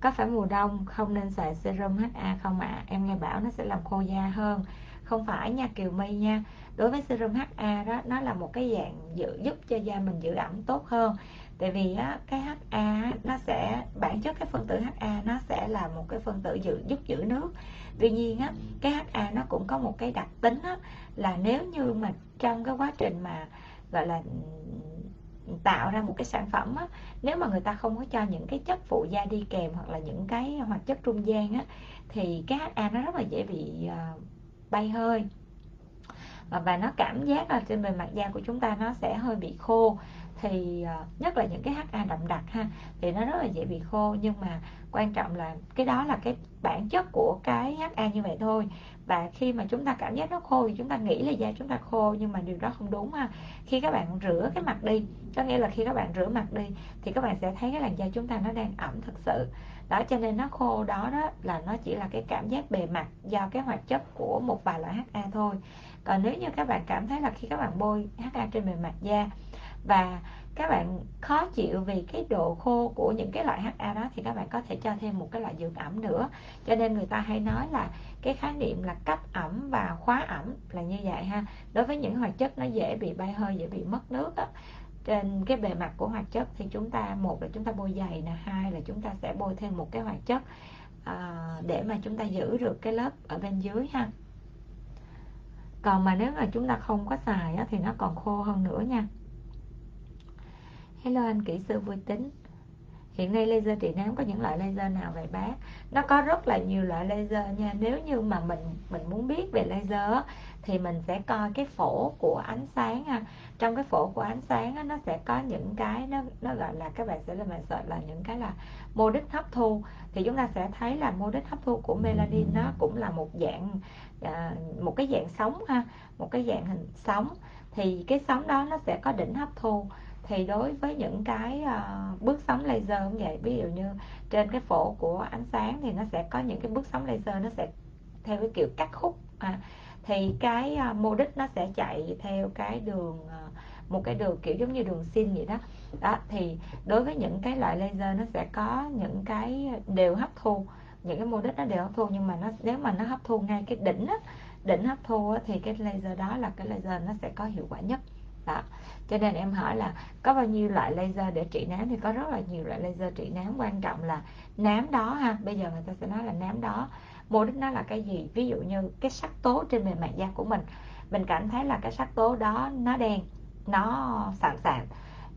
Có phải mùa đông không nên xài serum HA không ạ? À? em nghe bảo nó sẽ làm khô da hơn. Không phải nha Kiều My nha. Đối với serum HA đó nó là một cái dạng giữ giúp cho da mình giữ ẩm tốt hơn. Tại vì á, cái HA nó sẽ bản chất cái phân tử HA nó sẽ là một cái phân tử giữ giúp giữ nước. Tuy nhiên á cái HA nó cũng có một cái đặc tính á, là nếu như mà trong cái quá trình mà gọi là tạo ra một cái sản phẩm á, nếu mà người ta không có cho những cái chất phụ gia đi kèm hoặc là những cái hoạt chất trung gian á, thì cái HA nó rất là dễ bị uh, bay hơi. Ờ, và nó cảm giác là trên bề mặt da của chúng ta nó sẽ hơi bị khô. Thì ờ, nhất là những cái HA đậm đặc ha thì nó rất là dễ bị khô. Nhưng mà quan trọng là cái đó là cái bản chất của cái HA như vậy thôi và khi mà chúng ta cảm giác nó khô thì chúng ta nghĩ là da chúng ta khô, nhưng mà điều đó không đúng ha. Khi các bạn rửa cái mặt đi, có nghĩa là khi các bạn rửa mặt đi thì các bạn sẽ thấy cái làn da chúng ta nó đang ẩm thực sự. Đó, cho nên nó khô đó đó là nó chỉ là cái cảm giác bề mặt do cái hoạt chất của một vài loại HA thôi. Còn nếu như các bạn cảm thấy là khi các bạn bôi HA trên bề mặt da và các bạn khó chịu vì cái độ khô của những cái loại HA đó thì các bạn có thể cho thêm một cái loại dưỡng ẩm nữa. Cho nên người ta hay nói là cái khái niệm là cấp ẩm và khóa ẩm là như vậy ha. Đối với những hoạt chất nó dễ bị bay hơi dễ bị mất nước đó trên cái bề mặt của hoạt chất thì chúng ta một là chúng ta bôi dày nè hai là chúng ta sẽ bôi thêm một cái hoạt chất à, để mà chúng ta giữ được cái lớp ở bên dưới ha. Còn mà nếu mà chúng ta không có xài á, thì nó còn khô hơn nữa nha. Hello anh kỹ sư vui tính. Hiện nay laser trị nám có những loại laser nào vậy bác? Nó có rất là nhiều loại laser nha. Nếu như mà mình mình muốn biết về laser Thì mình sẽ coi cái phổ của ánh sáng ha. Trong cái phổ của ánh sáng nó sẽ có những cái Nó nó gọi là các bạn sẽ là bạn sợ là những cái là mô đích hấp thu. Thì chúng ta sẽ thấy là mô đích hấp thu của melanin Nó cũng là một dạng à, Một cái dạng sóng ha Một cái dạng hình sóng Thì cái sóng đó nó sẽ có đỉnh hấp thu thì đối với những cái uh, bước sóng laser cũng vậy ví dụ như trên cái phổ của ánh sáng thì nó sẽ có những cái bước sóng laser nó sẽ theo cái kiểu cắt khúc à, thì cái uh, mô đích nó sẽ chạy theo cái đường uh, một cái đường kiểu giống như đường xin vậy đó. Đó thì đối với những cái loại laser nó sẽ có những cái đều hấp thu những cái mô đích nó đều hấp thu nhưng mà nó nếu mà nó hấp thu ngay cái đỉnh á, đỉnh hấp thu á, thì cái laser đó là cái laser nó sẽ có hiệu quả nhất đó cho nên em hỏi là có bao nhiêu loại laser để trị nám? Thì có rất là nhiều loại laser trị nám. Quan trọng là nám đó ha, bây giờ người ta sẽ nói là nám đó, mục đích nó là cái gì? Ví dụ như cái sắc tố trên bề mặt da của mình mình cảm thấy là cái sắc tố đó nó đen, nó sạm sạm.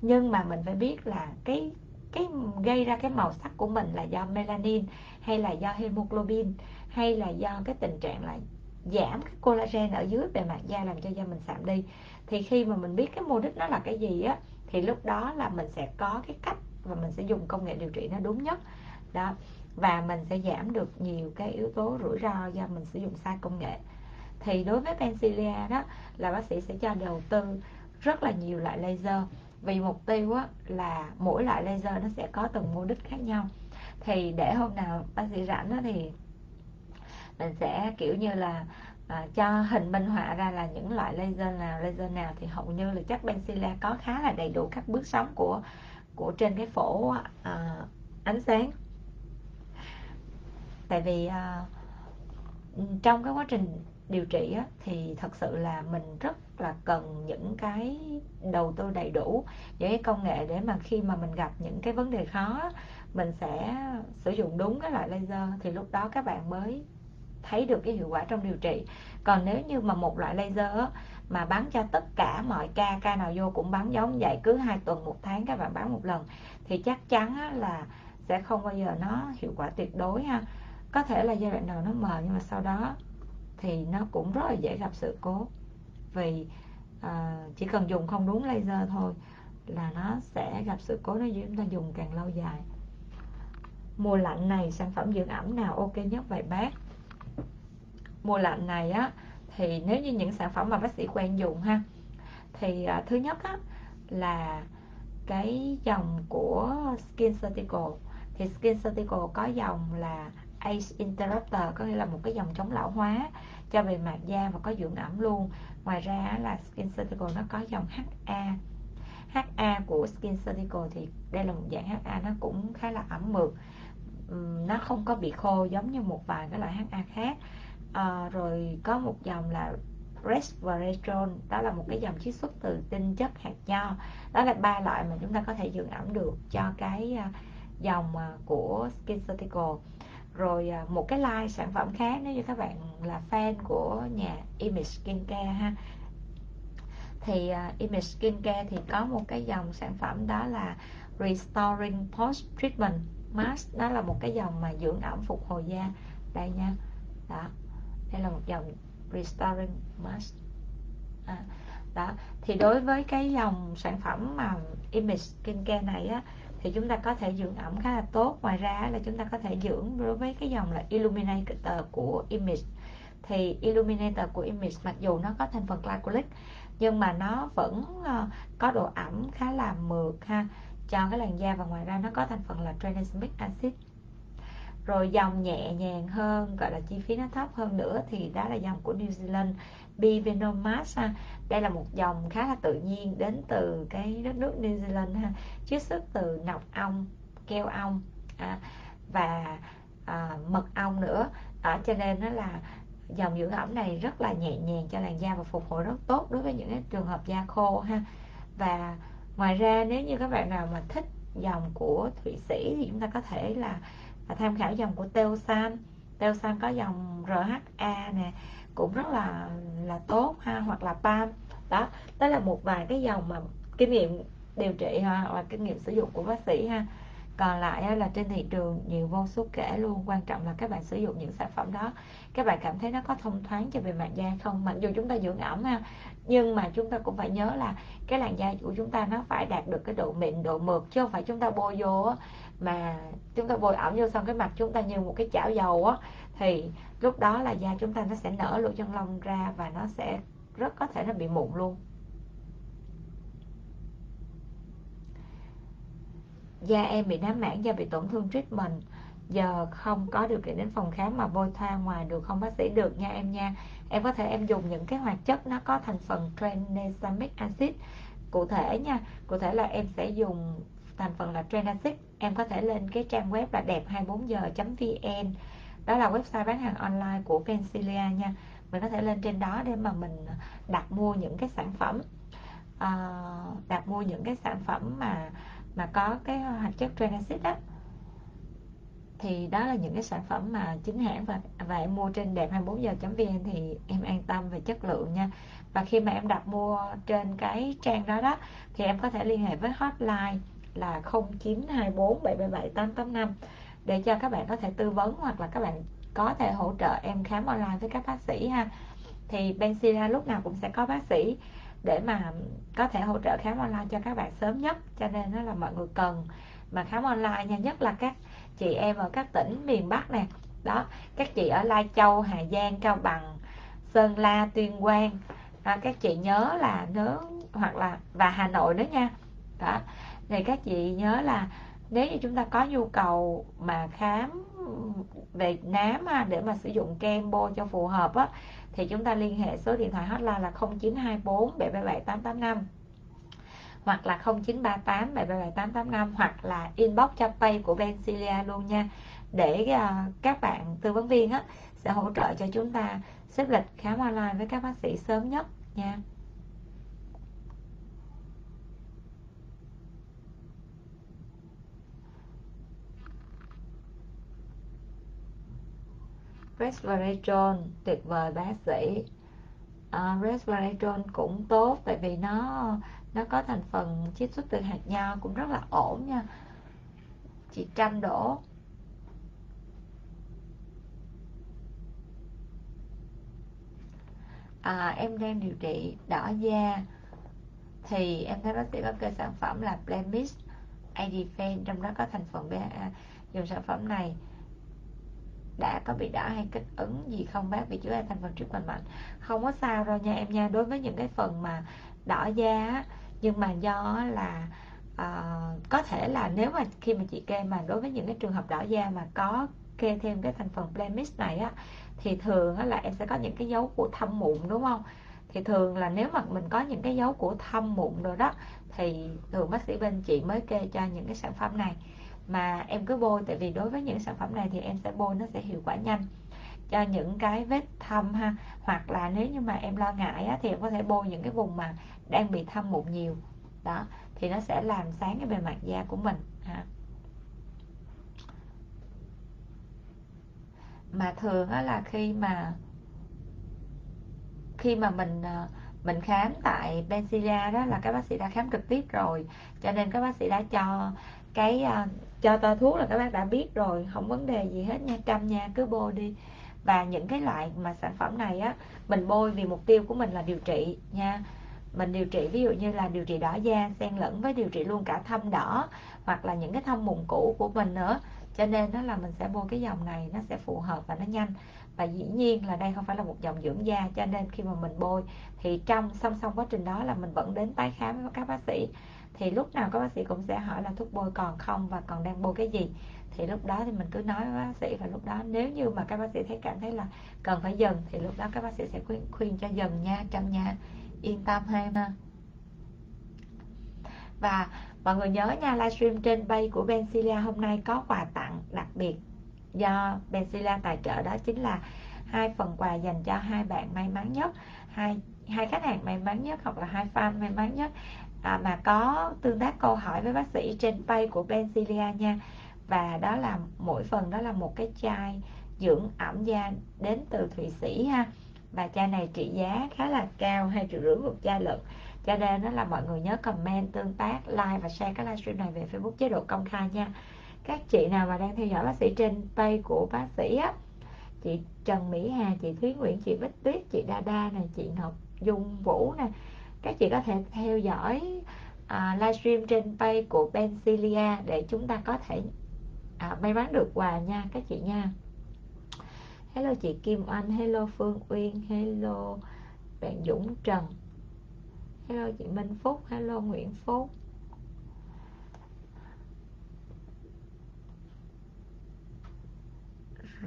Nhưng mà mình phải biết là cái cái gây ra cái màu sắc của mình là do melanin hay là do hemoglobin hay là do cái tình trạng là giảm cái collagen ở dưới bề mặt da làm cho da mình sạm đi thì khi mà mình biết cái mục đích nó là cái gì á thì lúc đó là mình sẽ có cái cách và mình sẽ dùng công nghệ điều trị nó đúng nhất. Đó. Và mình sẽ giảm được nhiều cái yếu tố rủi ro do mình sử dụng sai công nghệ. Thì đối với Pencilia đó là bác sĩ sẽ cho đầu tư rất là nhiều loại laser. Vì mục tiêu á, là mỗi loại laser nó sẽ có từng mục đích khác nhau. Thì để hôm nào bác sĩ rảnh đó thì mình sẽ kiểu như là à, cho hình minh họa ra là những loại laser nào laser nào thì hầu như là chắc Benzilla có khá là đầy đủ các bước sóng của của trên cái phổ à, ánh sáng. Tại vì à, trong cái quá trình điều trị á, thì thật sự là mình rất là cần những cái đầu tư đầy đủ những cái công nghệ để mà khi mà mình gặp những cái vấn đề khó mình sẽ sử dụng đúng cái loại laser. Thì lúc đó các bạn mới thấy được cái hiệu quả trong điều trị. Còn nếu như mà một loại laser mà bắn cho tất cả mọi ca ca nào vô cũng bắn giống vậy cứ hai tuần một tháng các bạn bắn một lần thì chắc chắn là sẽ không bao giờ nó hiệu quả tuyệt đối ha. Có thể là giai đoạn đầu nó mờ nhưng mà sau đó thì nó cũng rất là dễ gặp sự cố. Vì à, chỉ cần dùng không đúng laser thôi là nó sẽ gặp sự cố nếu chúng ta dùng càng lâu dài. Mùa lạnh này sản phẩm dưỡng ẩm nào ok nhất vậy bác? Mùa lạnh này á thì nếu như những sản phẩm mà bác sĩ quen dùng ha thì à, thứ nhất á là cái dòng của Skin Certical thì Skin Certical có dòng là age Interrupter có nghĩa là một cái dòng chống lão hóa cho bề mặt da và có dưỡng ẩm luôn. Ngoài ra là Skin Certical nó có dòng HA HA của Skin Certical thì đây là một dạng HA nó cũng khá là ẩm mượt. Nó không có bị khô giống như một vài cái loại HA khác à, rồi có một dòng là resveratrol đó là một cái dòng chiết xuất từ tinh chất hạt nho. Đó là ba loại mà chúng ta có thể dưỡng ẩm được cho cái ờ, dòng ờ, của SkinCeutical rồi một cái line sản phẩm khác nếu như các bạn là fan của nhà Image Skincare ha thì uh, Image Skincare thì có một cái dòng sản phẩm đó là Restoring Post Treatment Mask. Đó là một cái dòng mà dưỡng ẩm phục hồi da. Đây nha. Đó đây là một dòng Restoring Mask à, đó thì đối với cái dòng sản phẩm mà Image Skincare này á thì chúng ta có thể dưỡng ẩm khá là tốt. Ngoài ra là chúng ta có thể dưỡng đối với cái dòng là Illuminator của Image. Thì Illuminator của Image mặc dù nó có thành phần glycolic nhưng mà nó vẫn ờ, có độ ẩm khá là mượt ha cho cái làn da và ngoài ra nó có thành phần là tranexamic acid rồi dòng nhẹ nhàng hơn gọi là chi phí nó thấp hơn nữa thì đó là dòng của New Zealand Bivenomas ha. đây là một dòng khá là tự nhiên đến từ cái đất nước New Zealand ha chiết xuất từ nọc ong keo ong à, và à, mật ong nữa à, cho nên nó là dòng dưỡng ẩm này rất là nhẹ nhàng cho làn da và phục hồi rất tốt đối với những cái trường hợp da khô ha và ngoài ra nếu như các bạn nào mà thích dòng của thụy sĩ thì chúng ta có thể là, và tham khảo dòng của Teosan Teosan có dòng RHA nè, cũng rất là là tốt ha, hoặc là PAM đó đó là một vài cái dòng mà kinh nghiệm điều trị ha, hoặc là kinh nghiệm sử dụng của bác sĩ ha. Còn lại là trên thị trường nhiều vô số kể luôn, quan trọng là các bạn sử dụng những sản phẩm đó. Các bạn cảm thấy nó có thông thoáng cho bề mặt da không? Mặc dù chúng ta dưỡng ẩm ha, nhưng mà chúng ta cũng phải nhớ là cái làn da của chúng ta nó phải đạt được cái độ mịn, độ mượt, chứ không phải chúng ta bôi vô mà chúng ta bôi ẩm vô xong cái mặt chúng ta như một cái chảo dầu á, thì lúc đó là da chúng ta nó sẽ nở lỗ chân lông ra và nó sẽ rất có thể nó bị mụn luôn. Da em bị nám mảng, da bị tổn thương treatment. Giờ không có điều kiện đến phòng khám mà bôi thoa ngoài được, không bác sĩ được nha em nha. Em có thể em dùng những cái hoạt chất nó có thành phần tranexamic acid. Cụ thể nha, cụ thể là em sẽ dùng thành phần là tranexamic em có thể lên cái trang web là đẹp 24 giờ vn. Đó là website bán hàng online của Pensilia nha. Mình có thể lên trên đó để mà mình à, đặt mua những cái sản phẩm. À, đặt mua những cái sản phẩm mà mà có cái hoạt chất tranexamic đó thì đó là những cái sản phẩm mà chính hãng và và em mua trên đẹp 24 giờ vn thì em an tâm về chất lượng nha. Và khi mà em đặt mua trên cái trang đó đó thì em có thể liên hệ với hotline là 0924777885 để cho các bạn có thể tư vấn hoặc là các bạn có thể hỗ trợ em khám online với các bác sĩ ha. Thì Benzilla lúc nào cũng sẽ có bác sĩ để mà có thể hỗ trợ khám online cho các bạn sớm nhất. Cho nên nó là mọi người cần mà khám online nha. Nhất là các chị em ở các tỉnh miền Bắc nè. Đó các chị ở Lai Châu Hà Giang Cao Bằng Sơn La Tuyên Quang. À, các chị nhớ là nếu hoặc là và Hà Nội nữa nha. Đó thì các chị nhớ là nếu như chúng ta có nhu cầu mà khám về nám để mà sử dụng kem bôi cho phù hợp á, thì chúng ta liên hệ số điện thoại hotline là 0924 777 885 hoặc là 0938 777 885 hoặc là inbox cho pay của Bencilia luôn nha. Để à, các bạn tư vấn viên á, sẽ hỗ trợ cho chúng ta xếp lịch khám online với các bác sĩ sớm nhất nha. Resveratrol tuyệt vời bác sĩ. À, resveratrol cũng tốt tại vì nó nó có thành phần chiết xuất từ hạt nho cũng rất là ổn nha. Chị tranh đổ à, em đang điều trị đỏ da. Thì em thấy bác sĩ có kê sản phẩm là Blemish Adifen trong đó có thành phần BHA dùng sản phẩm này đã có bị đỏ hay kích ứng gì không bác? Vì chứa thành phần treatment mạnh không có sao đâu nha em nha. Đối với những cái phần mà đỏ da nhưng mà do là uh, có thể là nếu mà khi mà chị kê mà đối với những cái trường hợp đỏ da mà có kê thêm cái thành phần blemish này á thì thường á là em sẽ có những cái dấu của thâm mụn đúng không? Thì thường là nếu mà mình có những cái dấu của thâm mụn rồi đó thì thường bác sĩ bên chị mới kê cho những cái sản phẩm này mà em cứ bôi tại vì đối với những sản phẩm này thì em sẽ bôi nó sẽ hiệu quả nhanh. Cho những cái vết thâm ha hoặc là nếu như mà em lo ngại á, thì em có thể bôi những cái vùng mà đang bị thâm mụn nhiều. Đó thì nó sẽ làm sáng cái bề mặt da của mình ha. Mà thường á là khi mà khi mà mình ờ, mình khám tại Benzilla đó là các bác sĩ đã khám trực tiếp rồi. Cho nên các bác sĩ đã cho cái ờ, cho to thuốc là các bác đã biết rồi, không vấn đề gì hết nha. Trăm nha, cứ bôi đi. Và những cái loại mà sản phẩm này á, mình bôi vì mục tiêu của mình là điều trị nha. Mình điều trị, ví dụ như là điều trị đỏ da, xen lẫn với điều trị luôn cả thâm đỏ, hoặc là những cái thâm mụn cũ của mình nữa. Cho nên đó là mình sẽ bôi cái dòng này, nó sẽ phù hợp và nó nhanh. Và dĩ nhiên là đây không phải là một dòng dưỡng da, cho nên khi mà mình bôi thì trong song song quá trình đó là mình vẫn đến tái khám với các bác sĩ thì lúc nào các bác sĩ cũng sẽ hỏi là thuốc bôi còn không và còn đang bôi cái gì? Thì lúc đó thì mình cứ nói với bác sĩ và lúc đó nếu như mà các bác sĩ thấy cảm thấy là cần phải dừng thì lúc đó các bác sĩ sẽ khuyên, khuyên cho dừng nha trong nhà. Yên tâm ha. Và mọi người nhớ nha livestream trên bay của Bencilia hôm nay có quà tặng đặc biệt do Bencilia tài trợ đó chính là hai phần quà dành cho hai bạn may mắn nhất hai hai khách hàng may mắn nhất hoặc là hai fan may mắn nhất à, mà có tương tác câu hỏi với bác sĩ trên page của Benzilia nha. Và đó là mỗi phần đó là một cái chai dưỡng ẩm da đến từ Thụy Sĩ ha. Và chai này trị giá khá là cao hai triệu rưỡi một chai lận. Cho nên đó là mọi người nhớ comment tương tác like và share cái livestream này về Facebook chế độ công khai nha. Các chị nào mà đang theo dõi bác sĩ trên page của bác sĩ á chị Trần Mỹ Hà chị Thúy Nguyễn chị Bích Tuyết chị Đa Đa này chị Ngọc Dung Vũ nè các chị có thể theo dõi à, livestream trên page của Bencilia để chúng ta có thể à, may mắn được quà nha các chị nha. Hello chị Kim Anh hello Phương Uyên hello bạn Dũng Trần hello chị Minh Phúc hello Nguyễn Phúc.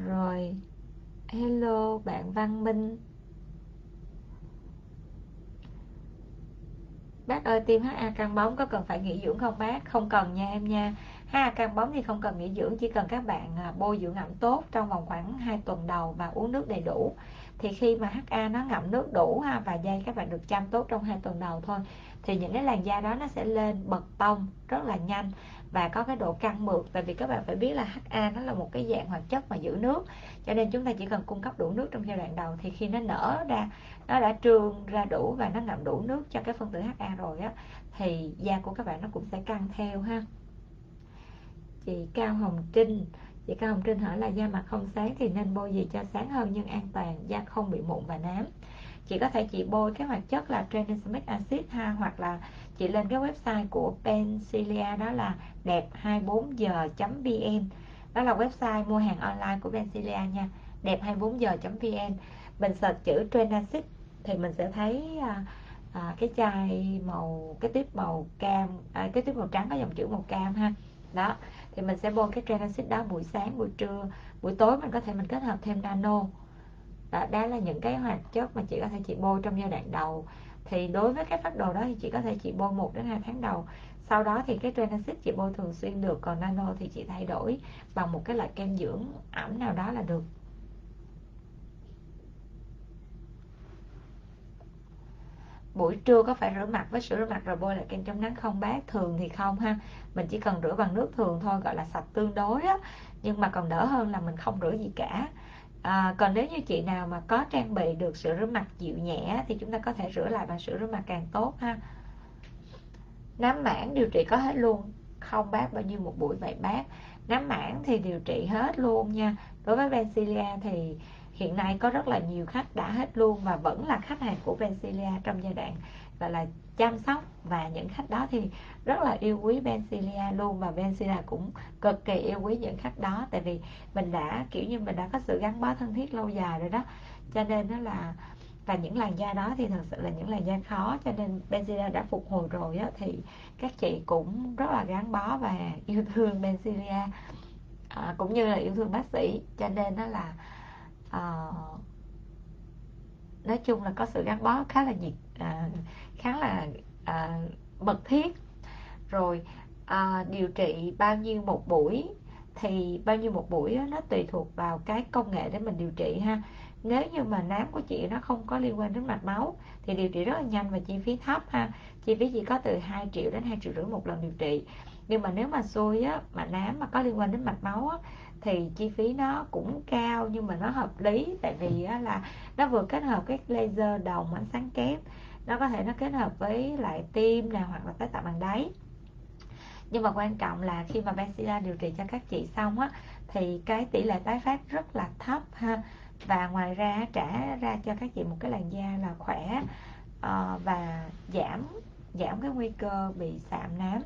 Rồi hello bạn Văn Minh bác ơi tiêm HA căng bóng có cần phải nghỉ dưỡng không, bác? Không cần nha em nha. HA căng bóng thì không cần nghỉ dưỡng, chỉ cần các bạn à, bôi dưỡng ẩm tốt trong vòng khoảng 2 tuần đầu và uống nước đầy đủ. Thì khi mà HA nó ngậm nước đủ, ha, và dây các bạn được chăm tốt trong hai tuần đầu thôi, thì những cái làn da đó nó sẽ lên bật tông rất là nhanh và có cái độ căng mượt. Tại vì các bạn phải biết là HA nó là một cái dạng hoạt chất mà giữ nước, cho nên chúng ta chỉ cần cung cấp đủ nước trong giai đoạn đầu. Thì khi nó nở ra nó đã trương ra đủ và nó ngậm đủ nước cho cái phân tử HA rồi á, thì da của các bạn nó cũng sẽ căng theo ha. Chị Cao Hồng Trinh, chị Cao Hồng Trinh hỏi là da mặt không sáng thì nên bôi gì cho sáng hơn nhưng an toàn, da không bị mụn và nám. Chị có thể chị bôi cái hoạt chất là tranexamic acid ha, hoặc là chị lên cái website của Pencilia đó là đẹp 24 giờ vn đó là website mua hàng online của Pencilia nha, đẹp 24 giờ vn mình search chữ tranexamic thì mình sẽ thấy à, à, cái chai màu cái tiếp màu cam à, cái tiếp màu trắng có dòng chữ màu cam ha. Đó thì mình sẽ bôi cái transit đó buổi sáng buổi trưa buổi tối mình có thể mình kết hợp thêm nano. Đó, đó là những cái hoạt chất mà chị có thể chị bôi trong giai đoạn đầu. Thì đối với cái phát đồ đó thì chị có thể chị bôi 1 đến 2 tháng đầu. Sau đó thì cái transit chị bôi thường xuyên được còn nano thì chị thay đổi bằng một cái loại kem dưỡng ẩm nào đó là được. Buổi trưa có phải rửa mặt với sữa rửa mặt rồi bôi lại kem chống nắng không bác? Thường thì không ha. Mình chỉ cần rửa bằng nước thường thôi gọi là sạch tương đối á. Nhưng mà còn đỡ hơn là mình không rửa gì cả. À, còn nếu như chị nào mà có trang bị được sữa rửa mặt dịu nhẹ thì chúng ta có thể rửa lại bằng sữa rửa mặt càng tốt ha. Nám mảng điều trị có hết luôn? Không bác bao nhiêu một buổi vậy bác? Nám mảng thì điều trị hết luôn nha. Đối với Vencilia thì hiện nay có rất là nhiều khách đã hết luôn và vẫn là khách hàng của Bencilia trong giai đoạn gọi là chăm sóc. Và những khách đó thì rất là yêu quý Bencilia luôn và Bencilia cũng cực kỳ yêu quý những khách đó. Tại vì mình đã kiểu như mình đã có sự gắn bó thân thiết lâu dài rồi đó. Cho nên đó là và những làn da đó thì thật sự là những làn da khó cho nên Benzilla đã phục hồi rồi đó, thì các chị cũng rất là gắn bó và yêu thương Benzilla à, cũng như là yêu thương bác sĩ. Cho nên đó là à, nói chung là có sự gắn bó khá là nhiệt à, khá là à, mật thiết. Rồi à, điều trị bao nhiêu một buổi thì bao nhiêu một buổi đó, nó tùy thuộc vào cái công nghệ để mình điều trị ha. Nếu như mà nám của chị nó không có liên quan đến mạch máu thì điều trị rất là nhanh và chi phí thấp ha. Chi phí chỉ có từ 2 triệu đến 2 triệu rưỡi một lần điều trị. Nhưng mà nếu mà xui á mà nám mà có liên quan đến mạch máu á thì chi phí nó cũng cao nhưng mà nó hợp lý. Tại vì á, là nó vừa kết hợp cái laser đồng ánh sáng kép nó có thể nó kết hợp với lại tim nè hoặc là tái tạo bằng đáy. Nhưng mà quan trọng là khi mà Bensila điều trị cho các chị xong á thì cái tỷ lệ tái phát rất là thấp ha. Và ngoài ra trả ra cho các chị một cái làn da là khỏe uh, và giảm giảm cái nguy cơ bị sạm nám.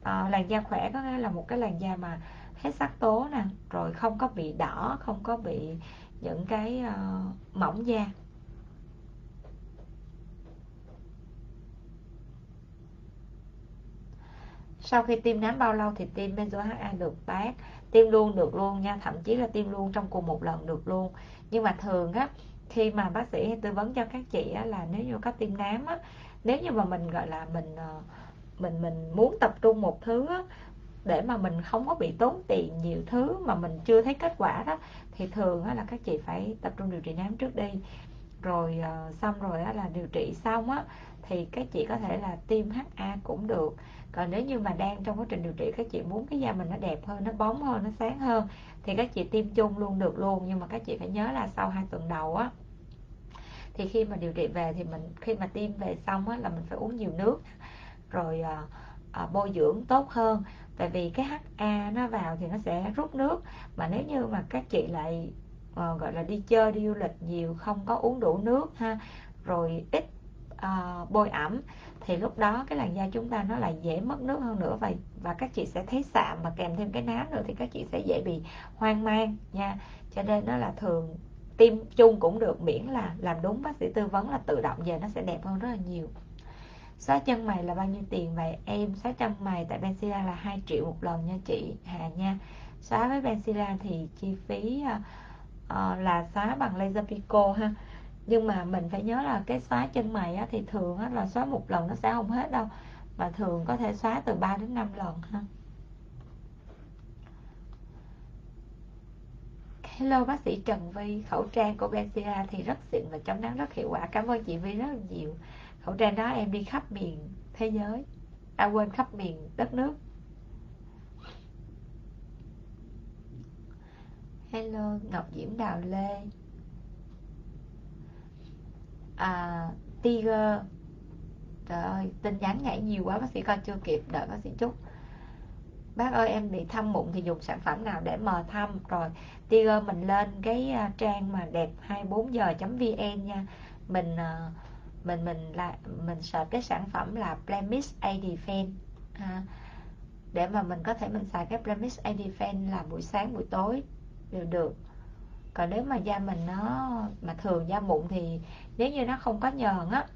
Uh, làn da khỏe có nghĩa là một cái làn da mà hết sắc tố nè rồi không có bị đỏ không có bị những cái uh, mỏng da. Sau khi tiêm nám bao lâu thì tiêm benzo HA được bác tiêm luôn được luôn nha thậm chí là tiêm luôn trong cùng một lần được luôn. Nhưng mà thường á khi mà bác sĩ tư vấn cho các chị á, là nếu như có tiêm nám á nếu như mà mình gọi là mình ờ, mình mình muốn tập trung một thứ á, để mà mình không có bị tốn tiền nhiều thứ mà mình chưa thấy kết quả đó thì thường á, là các chị phải tập trung điều trị nám trước đi. Rồi ờ, xong rồi là điều trị xong á thì các chị có thể là tiêm HA cũng được. Còn nếu như mà đang trong quá trình điều trị các chị muốn cái da mình nó đẹp hơn nó bóng hơn nó sáng hơn thì các chị tiêm chung luôn được luôn. Nhưng mà các chị phải nhớ là sau hai tuần đầu á thì khi mà điều trị về thì mình khi mà tiêm về xong á là mình phải uống nhiều nước rồi à, à, bôi dưỡng tốt hơn tại vì cái HA nó vào thì nó sẽ rút nước. Mà nếu như mà các chị lại uh, gọi là đi chơi đi du lịch nhiều không có uống đủ nước ha rồi ít uh, bôi ẩm thì lúc đó cái làn da chúng ta nó lại dễ mất nước hơn nữa. Và và các chị sẽ thấy sạm và kèm thêm cái nám nữa thì các chị sẽ dễ bị hoang mang nha. Cho nên nó là thường tiêm chung cũng được miễn là làm đúng bác sĩ tư vấn là tự động về nó sẽ đẹp hơn rất là nhiều xóa chân mày là bao nhiêu tiền vậy? Em xóa chân mày tại Benzilla là 2 triệu một lần nha chị Hà nha. Xóa với Benzilla thì chi phí uh, uh, là xóa bằng laser pico ha. Nhưng mà mình phải nhớ là cái xóa chân mày á, thì thường á, là xóa một lần nó sẽ không hết đâu. Mà thường có thể xóa từ 3 đến 5 lần ha. Hello bác sĩ Trần Vi khẩu trang của Benzilla thì rất xịn và chống nắng rất hiệu quả. Cảm ơn chị Vi rất là nhiều khẩu trang đó em đi khắp miền thế giới à quên khắp miền đất nước. Hello Ngọc Diễm Đào Lê. À, Tiger. Trời ơi, tin nhắn nhảy nhiều quá bác sĩ coi chưa kịp đợi bác sĩ chút. Bác ơi em bị thâm mụn thì dùng sản phẩm nào để mờ thâm? Rồi Tiger mình lên cái à, trang mà đẹp 24 giờ.vn nha. Mình uh, mình mình là mình search cái sản phẩm là Blemish A Defense à, để mà mình có thể mình xài cái Blemish A Defense là buổi sáng buổi tối đều được. Còn nếu mà da mình nó mà thường da mụn thì nếu như nó không có nhờn á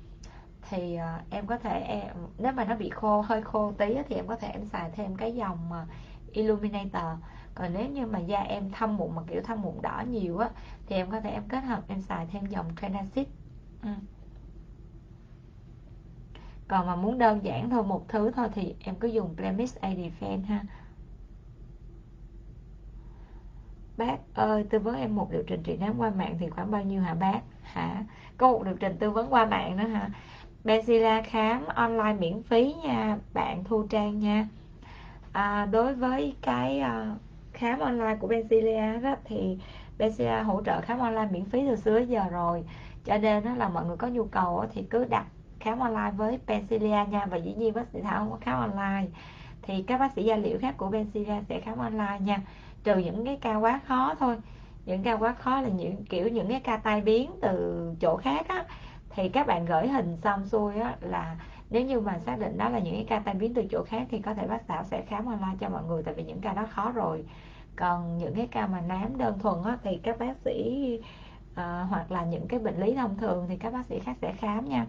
thì uh, em có thể em, nếu mà nó bị khô hơi khô tí á, thì em có thể em xài thêm cái dòng uh, illuminator. Còn nếu như mà da em thâm mụn mà kiểu thâm mụn đỏ nhiều á thì em có thể em kết hợp em xài thêm dòng Tranacid ừ còn mà muốn đơn giản thôi một thứ thôi thì em cứ dùng Blemish A ha. Bác ơi tư vấn em một liệu trình trị nám qua mạng thì khoảng bao nhiêu hả bác? Hả? Có một liệu trình tư vấn qua mạng nữa hả? Benzilla khám online miễn phí nha bạn Thu Trang nha. À, đối với cái uh, khám online của Benzilla đó thì Benzilla hỗ trợ khám online miễn phí từ xưa giờ rồi. Cho nên đó là mọi người có nhu cầu thì cứ đặt khám online với Benzilla nha. Và dĩ nhiên bác sĩ Thảo không có khám online. Thì các bác sĩ da liễu khác của Benzilla sẽ khám online nha. Trừ những cái ca quá khó thôi. Những ca quá khó là những kiểu những cái ca tai biến từ chỗ khác á. Thì các bạn gửi hình xong xuôi á là nếu như mà xác định đó là những cái ca tai biến từ chỗ khác thì có thể bác thảo sẽ khám online cho mọi người tại vì những ca đó khó rồi. Còn những cái ca mà nám đơn thuần á, thì các bác sĩ à, hoặc là những cái bệnh lý thông thường thì các bác sĩ khác sẽ khám nha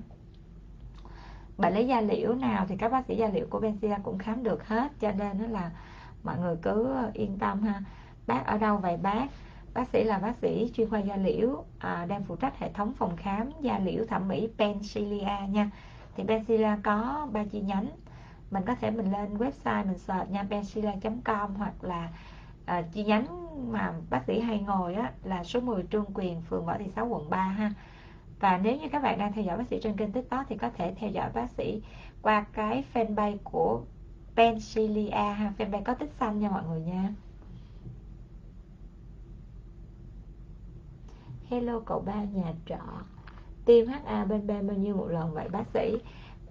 bạn lấy da liễu nào thì các bác sĩ da liễu của Benzia cũng khám được hết cho nên nó là mọi người cứ yên tâm ha. Bác ở đâu vậy bác? Bác sĩ là bác sĩ chuyên khoa da liễu à, đang phụ trách hệ thống phòng khám da liễu thẩm mỹ Pensilia nha. Thì Pensilia có ba chi nhánh. Mình có thể mình lên website mình search nha pensilia.com hoặc là à, chi nhánh mà bác sĩ hay ngồi á, là số 10 Trương Quyền phường Võ Thị Sáu quận 3 ha và nếu như các bạn đang theo dõi bác sĩ trên kênh tiktok thì có thể theo dõi bác sĩ qua cái fanpage của Pensilia ha. Fanpage có tích xanh nha mọi người nha. Hello cậu ba nhà trọ. Tiêm HA bên bên bao nhiêu một lần vậy bác sĩ?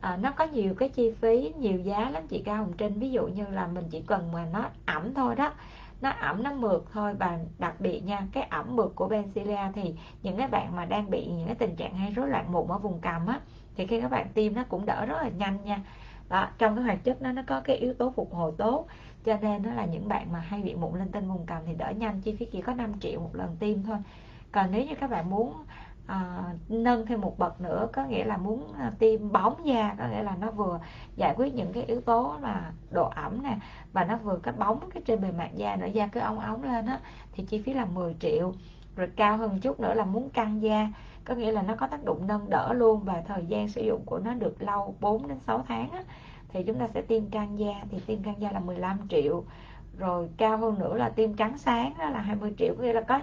À, nó có nhiều cái chi phí nhiều giá lắm chị Cao Hồng Trinh. Ví dụ như là mình chỉ cần mà nó ẩm thôi đó nó ẩm nó mượt thôi và đặc biệt nha cái ẩm mượt của Bencilia thì những cái bạn mà đang bị những cái tình trạng hay rối loạn mụn ở vùng cằm á thì khi các bạn tiêm nó cũng đỡ rất là nhanh nha. Đó, trong cái hoạt chất nó nó có cái yếu tố phục hồi tốt cho nên nó là những bạn mà hay bị mụn lên tinh vùng cằm thì đỡ nhanh chi phí chỉ có 5 triệu một lần tiêm thôi. Còn nếu như các bạn muốn à, nâng thêm một bậc nữa có nghĩa là muốn ờ, tiêm bóng da có nghĩa là nó vừa giải quyết những cái yếu tố là độ ẩm nè và nó vừa cái bóng cái trên bề mặt da nữa da cứ ống ống lên á thì chi phí là 10 triệu. Rồi cao hơn chút nữa là muốn căng da có nghĩa là nó có tác dụng nâng đỡ luôn và thời gian sử dụng của nó được lâu 4 đến 6 tháng á, thì chúng ta sẽ tiêm căng da thì tiêm căng da là 15 triệu. Rồi cao hơn nữa là tiêm trắng sáng đó là 20 triệu có nghĩa là có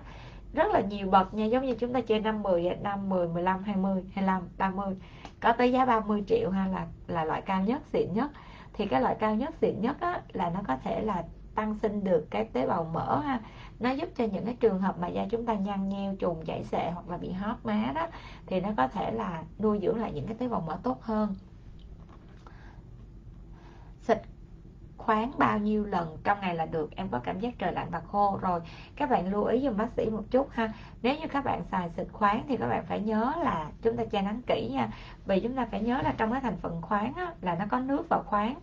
rất là nhiều bậc nha. Giống như chúng ta chơi 5 10 5 10 15 20 25 30 có tới giá 30 triệu ha là là loại cao nhất xịn nhất. Thì cái loại cao nhất xịn nhất á, là nó có thể là tăng sinh được cái tế bào mỡ ha. Nó giúp cho những cái trường hợp mà da chúng ta nhăn nheo trùng chảy xệ hoặc là bị hót má đó thì nó có thể là nuôi dưỡng lại những cái tế bào mỡ tốt hơn. Xịt khoáng bao nhiêu lần trong ngày là được. Em có cảm giác trời lạnh và khô rồi. Các bạn lưu ý dùm bác sĩ một chút ha. Nếu như các bạn xài xịt khoáng thì các bạn phải nhớ là chúng ta che nắng kỹ nha. Vì chúng ta phải nhớ là trong cái thành phần khoáng á, là nó có nước và khoáng.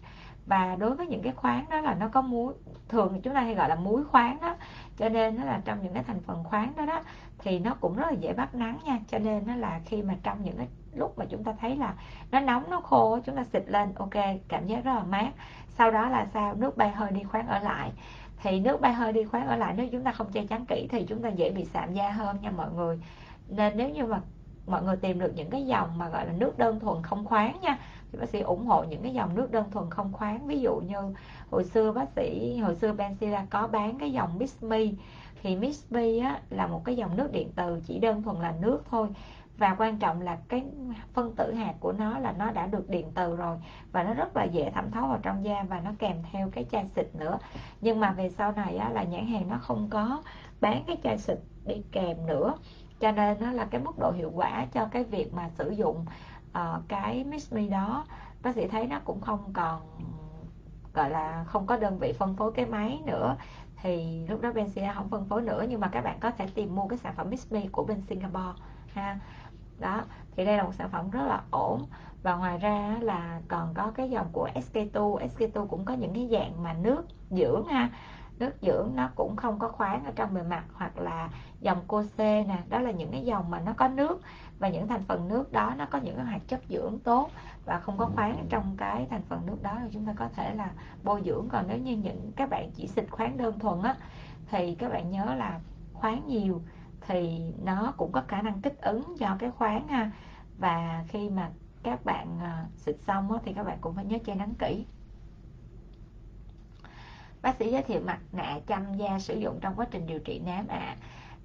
Và đối với những cái khoáng đó là nó có muối. Thường chúng ta hay gọi là muối khoáng đó cho nên nó là trong những cái thành phần khoáng đó đó thì nó cũng rất là dễ bắt nắng nha. Cho nên nó là khi mà trong những cái lúc mà chúng ta thấy là nó nóng, nó khô chúng ta xịt lên, ok, cảm giác rất là mát. Sau đó là sao? Nước bay hơi đi khoáng ở lại. Thì nước bay hơi đi khoáng ở lại, nếu chúng ta không che chắn kỹ thì chúng ta dễ bị sạm da hơn nha mọi người. Nên nếu như mà mọi người tìm được những cái dòng mà gọi là nước đơn thuần không khoáng nha, thì bác sĩ ủng hộ những cái dòng nước đơn thuần không khoáng. Ví dụ như hồi xưa bác sĩ, hồi xưa Benzilla có bán cái dòng Miss Me thì Miss á, là một cái dòng nước điện từ chỉ đơn thuần là nước thôi. Và quan trọng là cái phân tử hạt của nó là nó đã được điện từ rồi và nó rất là dễ thẩm thấu vào trong da và nó kèm theo cái chai xịt nữa. Nhưng mà về sau này á, là nhãn hàng nó không có bán cái chai xịt đi kèm nữa. Cho nên nó là cái mức độ hiệu quả cho cái việc mà sử dụng uh, cái Mix Me đó. Bác sĩ thấy nó cũng không còn gọi là không có đơn vị phân phối cái máy nữa thì lúc đó Benzia không phân phối nữa, nhưng mà các bạn có thể tìm mua cái sản phẩm Miss Me của bên Singapore, ha. Đó, thì đây là một sản phẩm rất là ổn. Và ngoài ra là còn có cái dòng của SK2 SK2 cũng có những cái dạng mà nước dưỡng, ha. Nước dưỡng nó cũng không có khoáng ở trong bề mặt, hoặc là dòng Cose nè. Đó là những cái dòng mà nó có nước và những thành phần nước đó nó có những hạt hoạt chất dưỡng tốt và không có khoáng trong cái thành phần nước đó. Thì chúng ta có thể là bôi dưỡng. Còn nếu như những các bạn chỉ xịt khoáng đơn thuần á thì các bạn nhớ là khoáng nhiều thì nó cũng có khả năng kích ứng cho cái khoáng ha. Và khi mà các bạn à, xịt xong á, thì các bạn cũng phải nhớ che nắng kỹ. Bác sĩ giới thiệu mặt nạ chăm da sử dụng trong quá trình điều trị nám ạ. à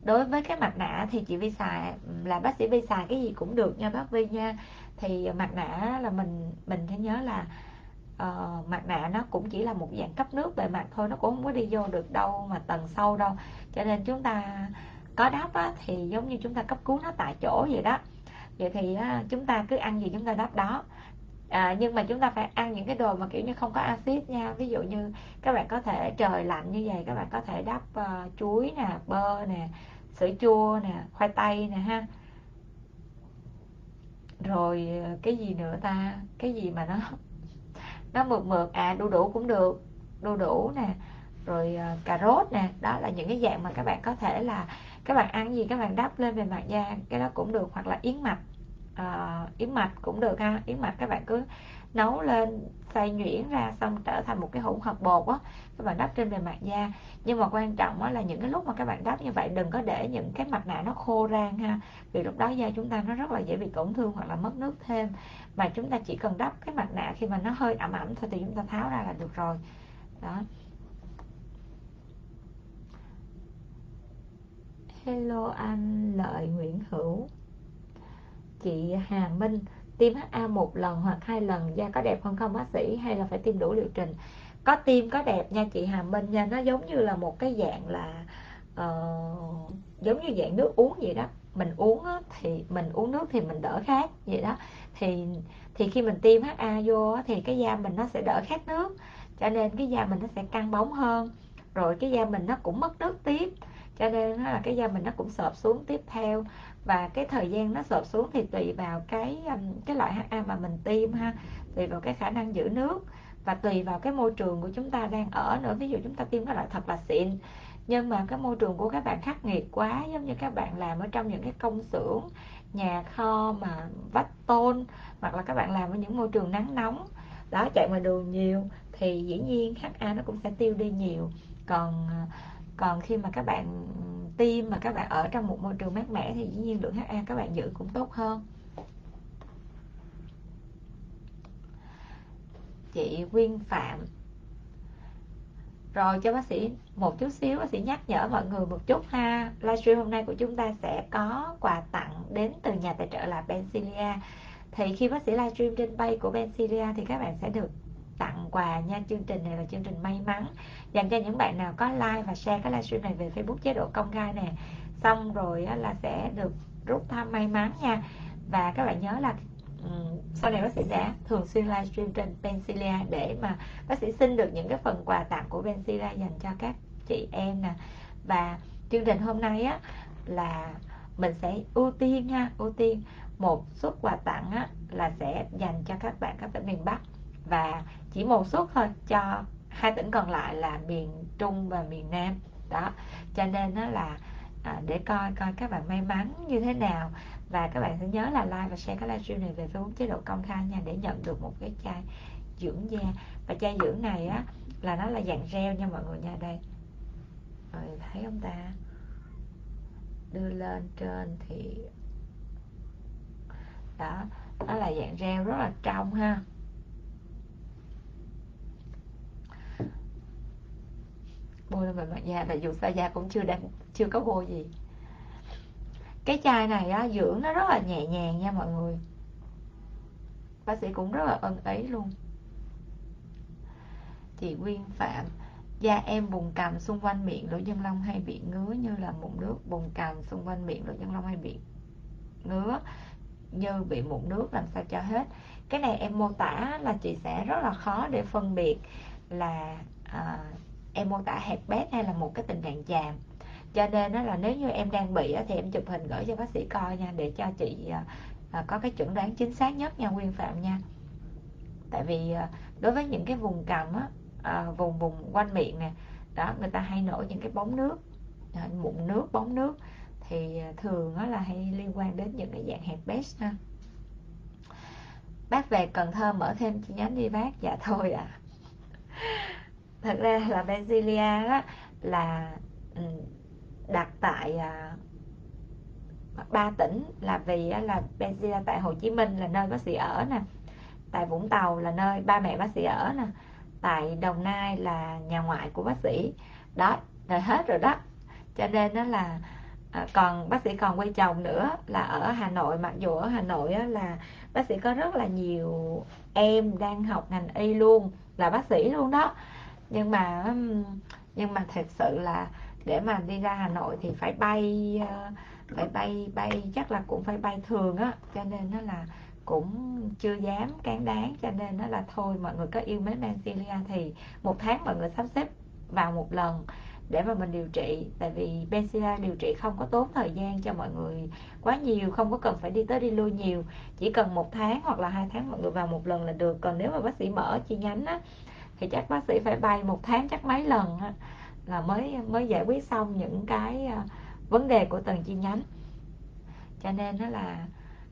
đối với cái mặt nạ thì chị Vi xài là bác sĩ Vi xài cái gì cũng được nha bác Vi nha. Thì mặt nạ là mình mình phải nhớ là uh, mặt nạ nó cũng chỉ là một dạng cấp nước bề mặt thôi nó cũng không có đi vô được đâu mà tầng sâu đâu. Cho nên chúng ta có đắp á, thì giống như chúng ta cấp cứu nó tại chỗ vậy đó. Vậy thì á, chúng ta cứ ăn gì chúng ta đắp đó à, nhưng mà chúng ta phải ăn những cái đồ mà kiểu như không có axit nha. Ví dụ như các bạn có thể trời lạnh như vậy các bạn có thể đắp uh, chuối nè bơ nè sữa chua nè khoai tây nè ha. Rồi ờ, cái gì nữa ta? Cái gì mà nó nó mượt mượt? À đu đủ cũng được. Đu đủ nè. Rồi uh, cà rốt nè. Đó là những cái dạng mà các bạn có thể là các bạn ăn gì các bạn đắp lên về mặt da cái đó cũng được. Hoặc là yến mạch uh, yến mạch cũng được ha. Yến mạch các bạn cứ nấu lên xay nhuyễn ra xong trở thành một cái hỗn hợp bột á các bạn đắp trên bề mặt da. Nhưng mà quan trọng á là những cái lúc mà các bạn đắp như vậy đừng có để những cái mặt nạ nó khô rang ha vì lúc đó da chúng ta nó rất là dễ bị tổn thương hoặc là mất nước thêm. Mà chúng ta chỉ cần đắp cái mặt nạ khi mà nó hơi ẩm ẩm thôi thì chúng ta tháo ra là được rồi. Đó. Hello anh lợi nguyễn hữu chị hà minh tiêm HA một lần hoặc hai lần da có đẹp hơn không bác sĩ? Hay là phải tiêm đủ liệu trình? Có tiêm có đẹp nha chị Hà Minh nha nó giống như là một cái dạng là uh, giống như dạng nước uống vậy đó. Mình uống á, thì mình uống nước thì mình đỡ khát vậy đó. Thì thì khi mình tiêm HA vô á, thì cái da mình nó sẽ đỡ khát nước cho nên cái da mình nó sẽ căng bóng hơn. Rồi cái da mình nó cũng mất nước tiếp cho nên là cái da mình nó cũng sợp xuống tiếp theo và cái thời gian nó sụp xuống thì tùy vào cái um, cái loại HA mà mình tiêm ha, tùy vào cái khả năng giữ nước và tùy vào cái môi trường của chúng ta đang ở nữa. Ví dụ chúng ta tiêm cái loại thật là xịn, nhưng mà cái môi trường của các bạn khắc nghiệt quá, giống như các bạn làm ở trong những cái công xưởng, nhà kho mà vách tôn, hoặc là các bạn làm ở những môi trường nắng nóng, đó, chạy ngoài đường nhiều, thì dĩ nhiên HA nó cũng sẽ tiêu đi nhiều. Còn à, còn khi mà các bạn tiêm mà các bạn ở trong một môi trường mát mẻ thì dĩ nhiên lượng HA các bạn giữ cũng tốt hơn. Chị Quyên Phạm. Rồi cho bác sĩ một chút xíu, bác sĩ nhắc nhở mọi người một chút ha. Livestream hôm nay của chúng ta sẽ có quà tặng đến từ nhà tài trợ là Benzilia thì khi bác sĩ livestream trên bay của Benzilia thì các bạn sẽ được tặng quà nha. Chương trình này là chương trình may mắn. Dành cho những bạn nào có like và share cái livestream này về Facebook chế độ công khai nè. Xong rồi là sẽ được rút thăm may mắn nha. Và các bạn nhớ là sau này bác sĩ sẽ thường xuyên livestream trên Pensilia để mà bác sĩ xin được những cái phần quà tặng của Pensilia dành cho các chị em nè. Và chương trình hôm nay á là mình sẽ ưu tiên nha ưu tiên một suất quà tặng á, là sẽ dành cho các bạn các tỉnh miền Bắc. Và chỉ một suất thôi cho hai tỉnh còn lại là miền Trung và miền Nam. Đó cho nên nó là à, để coi coi các bạn may mắn như thế nào. Và các bạn sẽ nhớ là like và share cái livestream này về Facebook chế độ công khai nha để nhận được một cái chai dưỡng da. Và chai dưỡng này á là nó là dạng gel nha mọi người nha đây. Rồi thấy không ta? Đưa lên trên thì đó nó là dạng gel rất là trong ha. Bôi lên mặt da tại dù sao da cũng chưa đang chưa có bôi gì. Cái chai này á, dưỡng nó rất là nhẹ nhàng nha mọi người. Bác sĩ cũng rất là ân ấy luôn. Chị Nguyên Phạm da em bùng cằm xung quanh miệng lỗ chân lông hay bị ngứa như là mụn nước. Bùng cằm xung quanh miệng lỗ chân lông hay bị ngứa như bị mụn nước làm sao cho hết. Cái này em mô tả là chị sẽ rất là khó để phân biệt là à, em mô tả hẹp bét hay là một cái tình trạng chàm. Cho nên đó là nếu như em đang bị thì em chụp hình gửi cho bác sĩ coi nha, để cho chị à, à, có cái chuẩn đoán chính xác nhất nha, Nguyên Phạm nha. Tại vì à, đối với những cái vùng cằm á vùng vùng quanh miệng nè, đó, người ta hay nổi những cái bóng nước mụn nước, bóng nước, thì thường nó là hay liên quan đến những cái dạng hẹp bét ha. Bác về Cần Thơ mở thêm chi nhánh đi bác. Dạ thôi à thật ra là Basilia đó là ừ, đặt tại à, ba tỉnh là vì là Basilia tại Hồ Chí Minh là nơi bác sĩ ở nè, tại Vũng Tàu là nơi ba mẹ bác sĩ ở nè, tại Đồng Nai là nhà ngoại của bác sĩ. Đó rồi hết rồi đó. Cho nên đó là à, còn bác sĩ còn quay chồng nữa là ở Hà Nội. Mặc dù ở Hà Nội là bác sĩ có rất là nhiều em đang học ngành y luôn, là bác sĩ luôn đó nhưng mà nhưng mà thật sự là để mà đi ra Hà Nội thì phải bay ờ, phải bay bay, chắc là cũng phải bay thường á. Cho nên nó là cũng chưa dám cán đáng, cho nên nó là thôi mọi người có yêu mến Benzilia thì một tháng mọi người sắp xếp vào một lần để mà mình điều trị. Tại vì Benzilia điều trị không có tốn thời gian cho mọi người quá nhiều, không có cần phải đi tới đi lui nhiều. Chỉ cần một tháng hoặc là hai tháng mọi người vào một lần là được. Còn nếu mà bác sĩ mở chi nhánh á thì chắc bác sĩ phải bay một tháng chắc mấy lần là mới mới giải quyết xong những cái à, vấn đề của từng chi nhánh. Cho nên nó là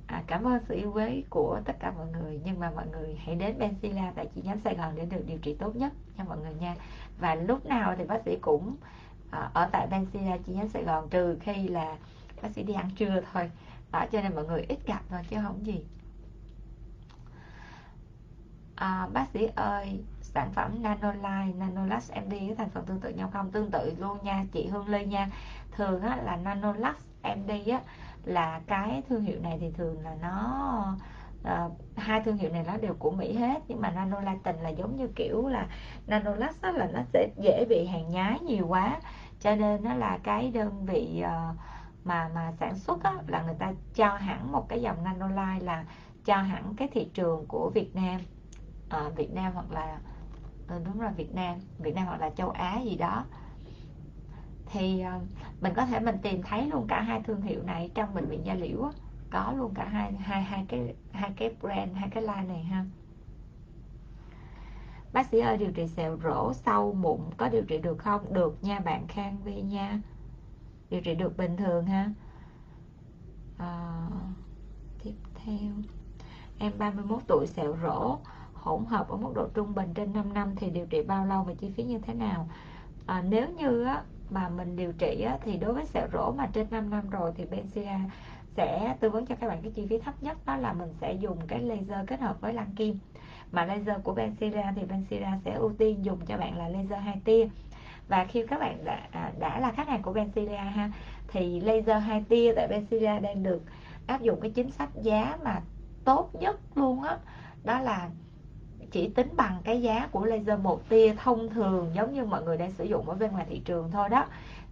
à, cảm ơn sự yêu quý của tất cả mọi người. Nhưng mà mọi người hãy đến Benzilla tại chi nhánh Sài Gòn để được điều trị tốt nhất nha mọi người nha. Và lúc nào thì bác sĩ cũng à, ở tại Benzilla chi nhánh Sài Gòn trừ khi là bác sĩ đi ăn trưa thôi. Đó cho nên mọi người ít gặp thôi chứ không gì. À, bác sĩ ơi sản phẩm Nanolife, Nanolux MD có thành phần tương tự nhau không? Tương tự luôn nha chị Hương Lê nha. Thường á, là Nanolux MD á, là cái thương hiệu này thì thường là nó uh, hai thương hiệu này nó đều của Mỹ hết nhưng mà Nanolatin là giống như kiểu là Nanolux đó là nó sẽ dễ bị hàng nhái nhiều quá cho nên nó là cái đơn vị uh, mà mà sản xuất á, là người ta cho hẳn một cái dòng Nanolife là cho hẳn cái thị trường của Việt Nam à, Việt Nam hoặc là Ờ, đúng là Việt Nam. Việt Nam hoặc là châu Á gì đó. Thì ờ, mình có thể mình tìm thấy luôn cả hai thương hiệu này trong bệnh viện da liễu có luôn cả hai hai hai cái hai cái brand hai cái line này ha. Bác sĩ ơi điều trị sẹo rỗ sâu mụn có điều trị được không? Được nha bạn khang vi nha. Điều trị được bình thường ha. À, tiếp theo. Em 31 tuổi sẹo rỗ hỗn hợp ở mức độ trung bình trên 5 năm thì điều trị bao lâu và chi phí như thế nào? À, nếu như á, mà mình điều trị á, thì đối với sẹo rỗ mà trên 5 năm rồi thì Benzia sẽ tư vấn cho các bạn cái chi phí thấp nhất đó là mình sẽ dùng cái laser kết hợp với lăng kim. Mà laser của Benzira thì Benzira sẽ ưu tiên dùng cho bạn là laser hai tia. Và khi các bạn đã, à, đã là khách hàng của Benzira ha thì laser hai tia tại Benzira đang được áp dụng cái chính sách giá mà tốt nhất luôn á đó, đó là chỉ tính bằng cái giá của laser một tia thông thường giống như mọi người đang sử dụng ở bên ngoài thị trường thôi đó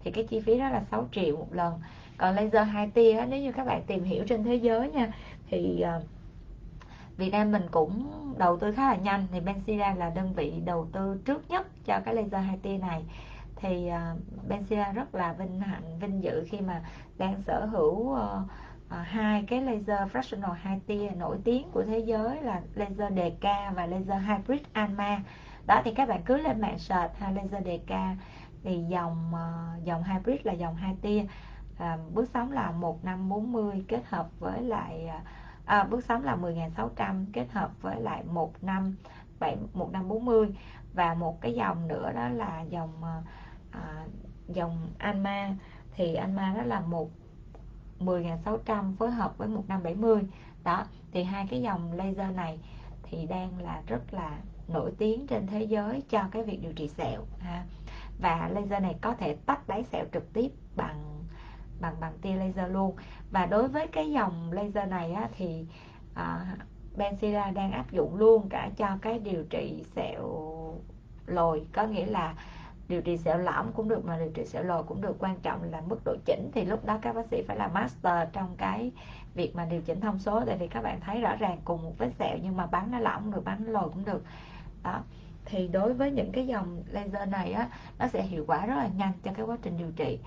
thì cái chi phí đó là 6 triệu một lần. Còn laser hai tia nếu như các bạn tìm hiểu trên thế giới nha thì ờ, Việt Nam mình cũng đầu tư khá là nhanh. Thì Benzira là đơn vị đầu tư trước nhất cho cái laser hai tia này. Thì uh, Benzira rất là vinh hạnh vinh dự khi mà đang sở hữu uh, Ờ, hai cái laser fractional hai tia nổi tiếng của thế giới là laser DK và laser hybrid Alma đó thì các bạn cứ lên mạng search ha laser DK thì dòng ờ, dòng hybrid là dòng hai tia. Ờ, à, bước sóng là 1540 kết hợp với lại à, bước sóng là 10.600 kết hợp với lại một năm 7 1540 và một cái dòng nữa đó là dòng à, dòng Anma thì Anma đó là một 10.600 phối hợp với 1570 đó thì hai cái dòng laser này thì đang là rất là nổi tiếng trên thế giới cho cái việc điều trị sẹo ha. Và laser này có thể tách đáy sẹo trực tiếp bằng bằng bằng tia laser luôn. Và đối với cái dòng laser này á, thì à, Benzira đang áp dụng luôn cả cho cái điều trị sẹo lồi. Có nghĩa là điều trị sẹo lõm cũng được mà điều trị sẹo lồi cũng được. Quan trọng là mức độ chỉnh thì lúc đó các bác sĩ phải là master trong cái việc mà điều chỉnh thông số. Tại vì các bạn thấy rõ ràng cùng một vết sẹo nhưng mà bắn nó lõm được bắn nó lồi cũng được. Đó. Thì đối với những cái dòng laser này á nó sẽ hiệu quả rất là nhanh cho cái quá trình điều trị.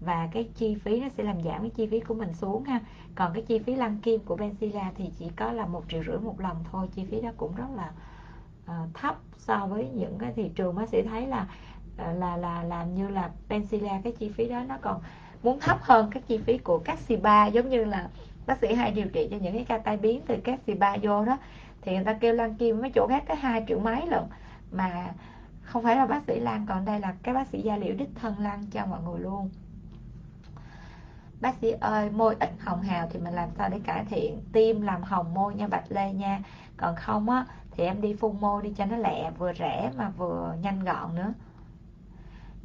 Và cái chi phí nó sẽ làm giảm cái chi phí của mình xuống ha. Còn cái chi phí lăn kim của Benzilla thì chỉ có là một triệu rưỡi một lần thôi. Chi phí đó cũng rất là uh, thấp so với những cái thị trường bác sĩ thấy là là là làm như là pensila cái chi phí đó nó còn muốn thấp hơn cái chi phí của các spa giống như là bác sĩ hay điều trị cho những cái ca tai biến từ các spa vô đó. Thì người ta kêu Lan kim mấy chỗ khác cái hai triệu mấy lận. Mà không phải là bác sĩ lan, còn đây là cái bác sĩ da liễu đích thân Lan cho mọi người luôn. Bác sĩ ơi, môi ít hồng hào thì mình làm sao để cải thiện? Tim làm hồng môi nha bạch lê nha. Còn không á, thì em đi phun môi đi cho nó lẹ, vừa rẻ mà vừa nhanh gọn nữa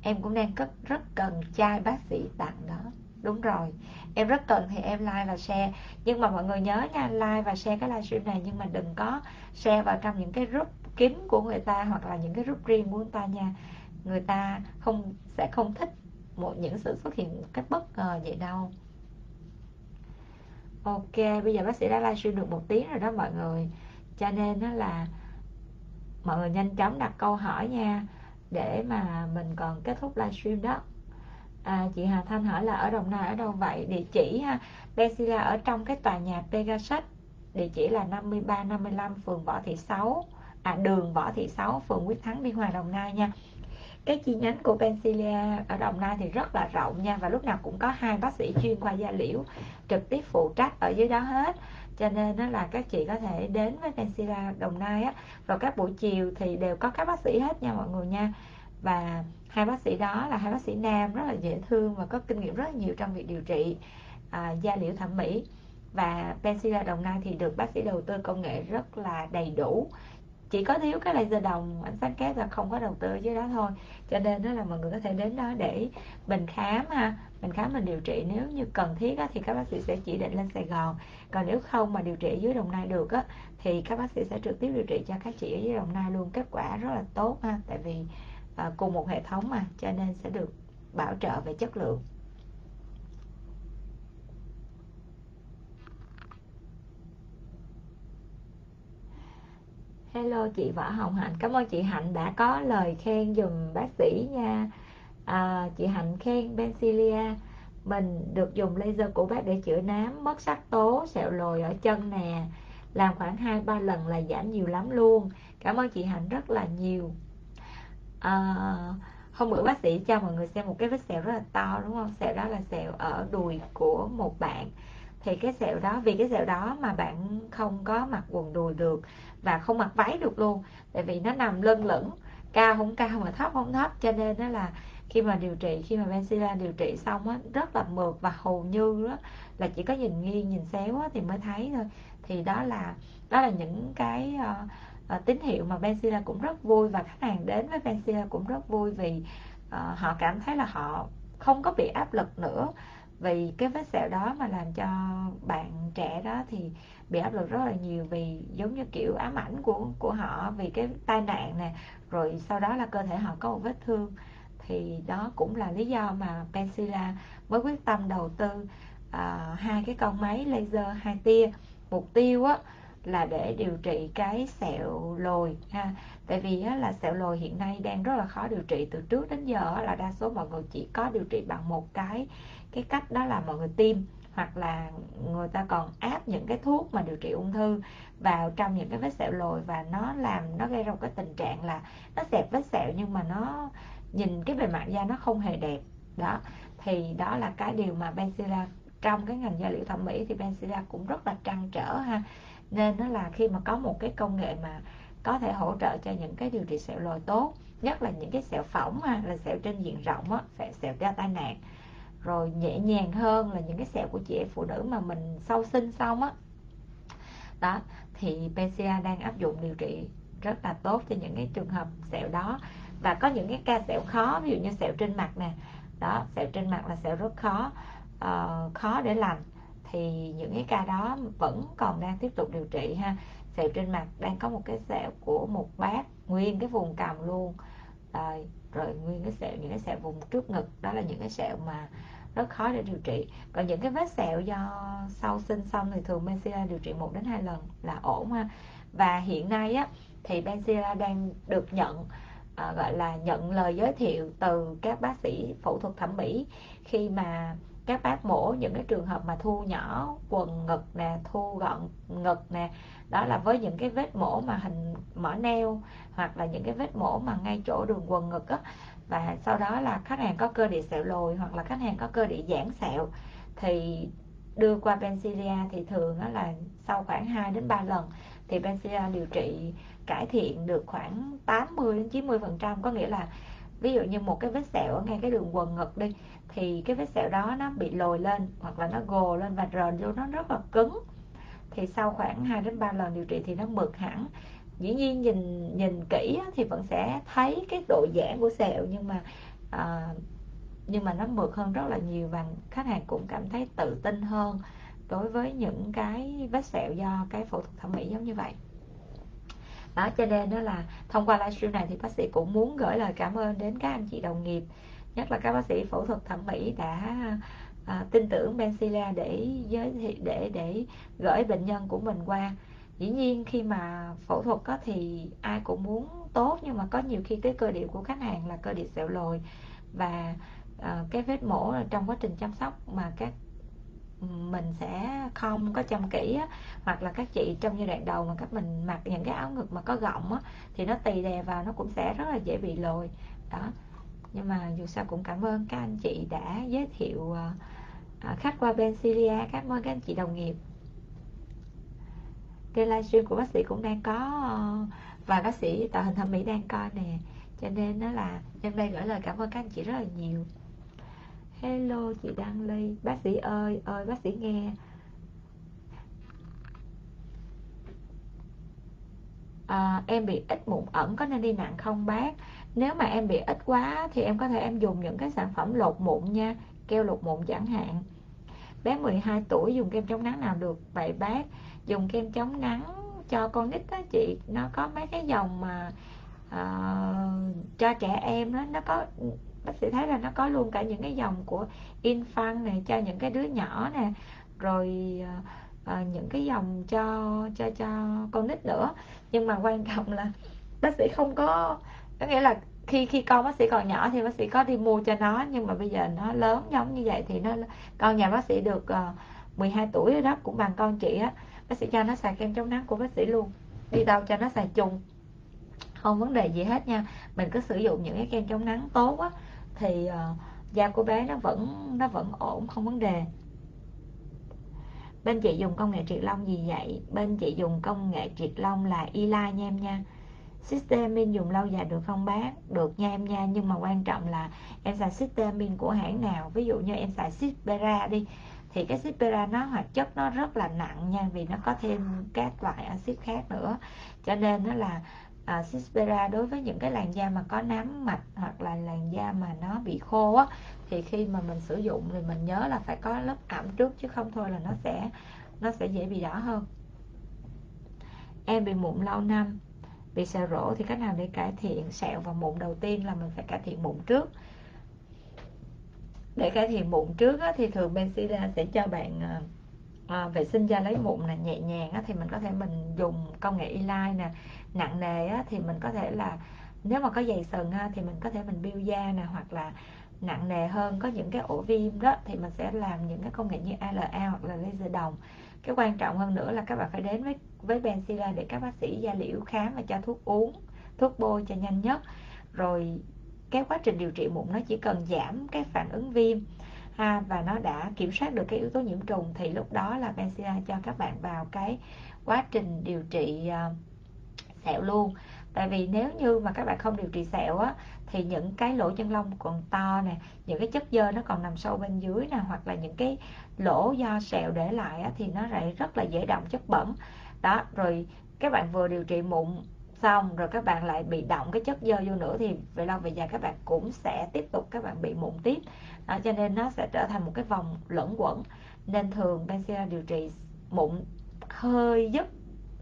em cũng đang rất rất cần chai bác sĩ tặng đó. Đúng rồi. Em rất cần thì em like và share. Nhưng mà mọi người nhớ nha, like và share cái livestream này, nhưng mà đừng có share vào trong những cái group kín của người ta hoặc là những cái group riêng của người ta nha. Người ta không, sẽ không thích một, những sự xuất hiện cách bất ngờ vậy đâu. Ok, bây giờ bác sĩ đã livestream được một tiếng rồi đó mọi người. Cho nên đó là mọi người nhanh chóng đặt câu hỏi nha để mà mình còn kết thúc livestream đó. À, chị Hà Thanh hỏi là ở Đồng Nai ở đâu vậy? Địa chỉ ha Bensila ở trong cái tòa nhà Pegasus. Địa chỉ là 53 55 phường Võ Thị Sáu. À đường Võ Thị Sáu phường Quyết Thắng Biên Hòa Đồng Nai nha. Cái chi nhánh của Pensilia ở Đồng Nai thì rất là rộng nha và lúc nào cũng có hai bác sĩ chuyên khoa da liễu trực tiếp phụ trách ở dưới đó hết cho nên đó là các chị có thể đến với Pensilia Đồng Nai á vào các buổi chiều thì đều có các bác sĩ hết nha mọi người nha. Và hai bác sĩ đó là hai bác sĩ nam rất là dễ thương và có kinh nghiệm rất là nhiều trong việc điều trị à, da liễu thẩm mỹ. Và Pensila Đồng Nai thì được bác sĩ đầu tư công nghệ rất là đầy đủ. Chỉ có thiếu cái laser đồng ánh sáng kép là không có đầu tư dưới đó thôi. Cho nên đó là mọi người có thể đến đó để mình khám ha mình khám mình điều trị. Nếu như cần thiết á, thì các bác sĩ sẽ chỉ định lên Sài Gòn. Còn nếu không mà điều trị ở dưới Đồng Nai được á, thì các bác sĩ sẽ trực tiếp điều trị cho các chị ở dưới Đồng Nai luôn. Kết quả rất là tốt ha tại vì à, cùng một hệ thống mà cho nên sẽ được bảo trợ về chất lượng. Hello chị Võ Hồng Hạnh. Cảm ơn chị Hạnh đã có lời khen dùm bác sĩ nha à, Chị Hạnh khen Bencilia Mình được dùng laser của bác để chữa nám Mất sắc tố, sẹo lồi ở chân nè. Làm khoảng 2-3 lần là giảm nhiều lắm luôn. Cảm ơn chị Hạnh rất là nhiều. À, Hôm bữa bác sĩ cho mọi người xem một cái vết sẹo rất là to đúng không? Sẹo đó là sẹo ở đùi của một bạn. Thì cái sẹo đó vì cái sẹo đó mà bạn không có mặc quần đùi được và không mặc váy được luôn. Tại vì nó nằm lưng lửng cao không cao mà thấp không thấp cho nên đó là khi mà điều trị khi mà Benzilla điều trị xong á rất là mượt và hầu như đó là chỉ có nhìn nghiêng nhìn xéo á, thì mới thấy thôi. Thì đó là đó là những cái uh, uh, tín hiệu mà Benzilla cũng rất vui và khách hàng đến với Benzilla cũng rất vui vì uh, họ cảm thấy là họ không có bị áp lực nữa. Vì cái vết sẹo đó mà làm cho bạn trẻ đó thì bị áp lực rất là nhiều vì giống như kiểu ám ảnh của của họ vì cái tai nạn nè rồi sau đó là cơ thể họ có một vết thương thì đó cũng là lý do mà Pensila mới quyết tâm đầu tư à, hai cái con máy laser hai tia. Mục tiêu á là để điều trị cái sẹo lồi ha. Tại vì á, là sẹo lồi hiện nay đang rất là khó điều trị. Từ trước đến giờ á, là đa số mọi người chỉ có điều trị bằng một cái cái cách đó là mọi người tiêm hoặc là người ta còn áp những cái thuốc mà điều trị ung thư vào trong những cái vết sẹo lồi và nó làm nó gây ra một cái tình trạng là nó xẹp vết sẹo nhưng mà nó nhìn cái bề mặt da nó không hề đẹp. Đó thì đó là cái điều mà Benzilla trong cái ngành da liễu thẩm mỹ thì Benzilla cũng rất là trăn trở ha. Nên nó là khi mà có một cái công nghệ mà có thể hỗ trợ cho những cái điều trị sẹo lồi tốt nhất là những cái sẹo phỏng ha là sẹo trên diện rộng á sẹo, sẹo ra tai nạn rồi nhẹ nhàng hơn là những cái sẹo của chị em phụ nữ mà mình sau sinh xong á. Đó thì PCA đang áp dụng điều trị rất là tốt cho những cái trường hợp sẹo đó và có những cái ca sẹo khó ví dụ như sẹo trên mặt nè. Đó sẹo trên mặt là sẹo rất khó. Uh, khó để lành thì những cái ca đó vẫn còn đang tiếp tục điều trị ha. Sẹo trên mặt đang có một cái sẹo của một bác nguyên cái vùng cằm luôn. Rồi, rồi nguyên cái sẹo những cái sẹo vùng trước ngực. Đó là những cái sẹo mà rất khó để điều trị. Còn những cái vết sẹo do sau sinh xong thì thường Benzilla điều trị một đến hai lần là ổn ha. Và hiện nay á thì Benzilla đang được nhận à, gọi là nhận lời giới thiệu từ các bác sĩ phẫu thuật thẩm mỹ. Khi mà các bác mổ những cái trường hợp mà thu nhỏ quần ngực nè thu gọn ngực nè đó là với những cái vết mổ mà hình mở neo hoặc là những cái vết mổ mà ngay chỗ đường quần ngực á. Và sau đó là khách hàng có cơ địa sẹo lồi hoặc là khách hàng có cơ địa giãn sẹo. Thì đưa qua Pensilia thì thường đó là sau khoảng 2 đến 3 lần thì Pensilia điều trị cải thiện được khoảng 80 đến 90 phần trăm. Có nghĩa là ví dụ như một cái vết sẹo ở ngay cái đường quần ngực đi thì cái vết sẹo đó nó bị lồi lên hoặc là nó gồ lên và rền vô nó rất là cứng. Thì sau khoảng 2 đến 3 lần điều trị thì nó mượt hẳn. Dĩ nhiên nhìn nhìn kỹ thì vẫn sẽ thấy cái độ giãn của sẹo nhưng mà à, nhưng mà nó mượt hơn rất là nhiều và khách hàng cũng cảm thấy tự tin hơn đối với những cái vết sẹo do cái phẫu thuật thẩm mỹ giống như vậy đó cho nên đó là thông qua livestream này thì bác sĩ cũng muốn gửi lời cảm ơn đến các anh chị đồng nghiệp nhất là các bác sĩ phẫu thuật thẩm mỹ đã à, tin tưởng Benzilla để giới thiệu để để gửi bệnh nhân của mình qua. Dĩ nhiên khi mà phẫu thuật á, thì ai cũng muốn tốt nhưng mà có nhiều khi cái cơ địa của khách hàng là cơ địa sẹo lồi và à, cái vết mổ trong quá trình chăm sóc mà các mình sẽ không có chăm kỹ á, hoặc là các chị trong giai đoạn đầu mà các mình mặc những cái áo ngực mà có gọng á, thì nó tì đè vào nó cũng sẽ rất là dễ bị lồi. Đó. Nhưng mà dù sao cũng cảm ơn các anh chị đã giới thiệu ờ, ờ, khách qua bên Syria cảm ơn các anh chị đồng nghiệp. Kênh livestream của bác sĩ cũng đang có ờ, và bác sĩ tạo hình thẩm mỹ đang coi nè. Cho nên nó là nhân đây gửi lời cảm ơn các anh chị rất là nhiều hello chị đăng ly. Bác sĩ ơi ơi bác sĩ nghe. À, em bị ít mụn ẩn có nên đi nặng không bác? Nếu mà em bị ít quá thì em có thể em dùng những cái sản phẩm lột mụn nha keo lột mụn chẳng hạn. Bé 12 tuổi dùng kem chống nắng nào được vậy bác? Dùng kem chống nắng cho con nít đó chị nó có mấy cái dòng mà uh, cho trẻ em đó nó có bác sĩ thấy là nó có luôn cả những cái dòng của infant này cho những cái đứa nhỏ nè rồi uh, những cái dòng cho cho cho con nít nữa. Nhưng mà quan trọng là bác sĩ không có có nghĩa là khi khi con bác sĩ còn nhỏ thì bác sĩ có đi mua cho nó nhưng mà bây giờ nó lớn giống như vậy thì nó con nhà bác sĩ được ờ, uh, 12 tuổi rồi đó cũng bằng con chị á bác sĩ cho nó xài kem chống nắng của bác sĩ luôn. Đi đâu cho nó xài chung không vấn đề gì hết nha mình cứ sử dụng những cái kem chống nắng tốt á thì uh, da của bé nó vẫn nó vẫn ổn không vấn đề. Bên chị dùng công nghệ triệt lông gì vậy? Bên chị dùng công nghệ triệt lông là Eli nha em nha. Systemin dùng lâu dài được không bác? Được nha em nha Nhưng mà quan trọng là em xài Systemin của hãng nào? Ví dụ như em xài Sipera đi Thì cái Sipera nó hoạt chất nó rất là nặng nha Vì nó có thêm các loại axit khác nữa. Cho nên nó là à, Cispera đối với những cái làn da mà có nám mạch Hoặc là làn da mà nó bị khô á Thì khi mà mình sử dụng thì mình nhớ là phải có lớp ẩm trước Chứ không thôi là nó sẽ nó sẽ dễ bị đỏ hơn. Em bị mụn lâu năm bị sẹo rỗ thì cách nào để cải thiện sẹo và mụn? Đầu tiên là mình phải cải thiện mụn trước. Để cải thiện mụn trước á, thì thường Benzida sẽ cho bạn à, à, vệ sinh da lấy mụn là nhẹ nhàng á, thì mình có thể mình dùng công nghệ Eli nè nặng nề á, thì mình có thể là nếu mà có dày sừng ha, thì mình có thể mình biêu da nè hoặc là nặng nề hơn có những cái ổ viêm đó thì mình sẽ làm những cái công nghệ như ALA hoặc là laser đồng. Cái quan trọng hơn nữa là các bạn phải đến với với Benzilla để các bác sĩ da liễu khám và cho thuốc uống thuốc bôi cho nhanh nhất. Rồi cái quá trình điều trị mụn nó chỉ cần giảm cái phản ứng viêm ha và nó đã kiểm soát được cái yếu tố nhiễm trùng thì lúc đó là Benzilla cho các bạn vào cái quá trình điều trị uh, sẹo luôn. Tại vì nếu như mà các bạn không điều trị sẹo á thì những cái lỗ chân lông còn to nè những cái chất dơ nó còn nằm sâu bên dưới nè hoặc là những cái lỗ do sẹo để lại á, thì nó lại rất là dễ động chất bẩn. Đó rồi các bạn vừa điều trị mụn xong rồi các bạn lại bị động cái chất dơ vô nữa thì về lâu về dài các bạn cũng sẽ tiếp tục các bạn bị mụn tiếp. Đó, cho nên nó sẽ trở thành một cái vòng lẫn quẩn. Nên thường bên điều trị mụn hơi giúp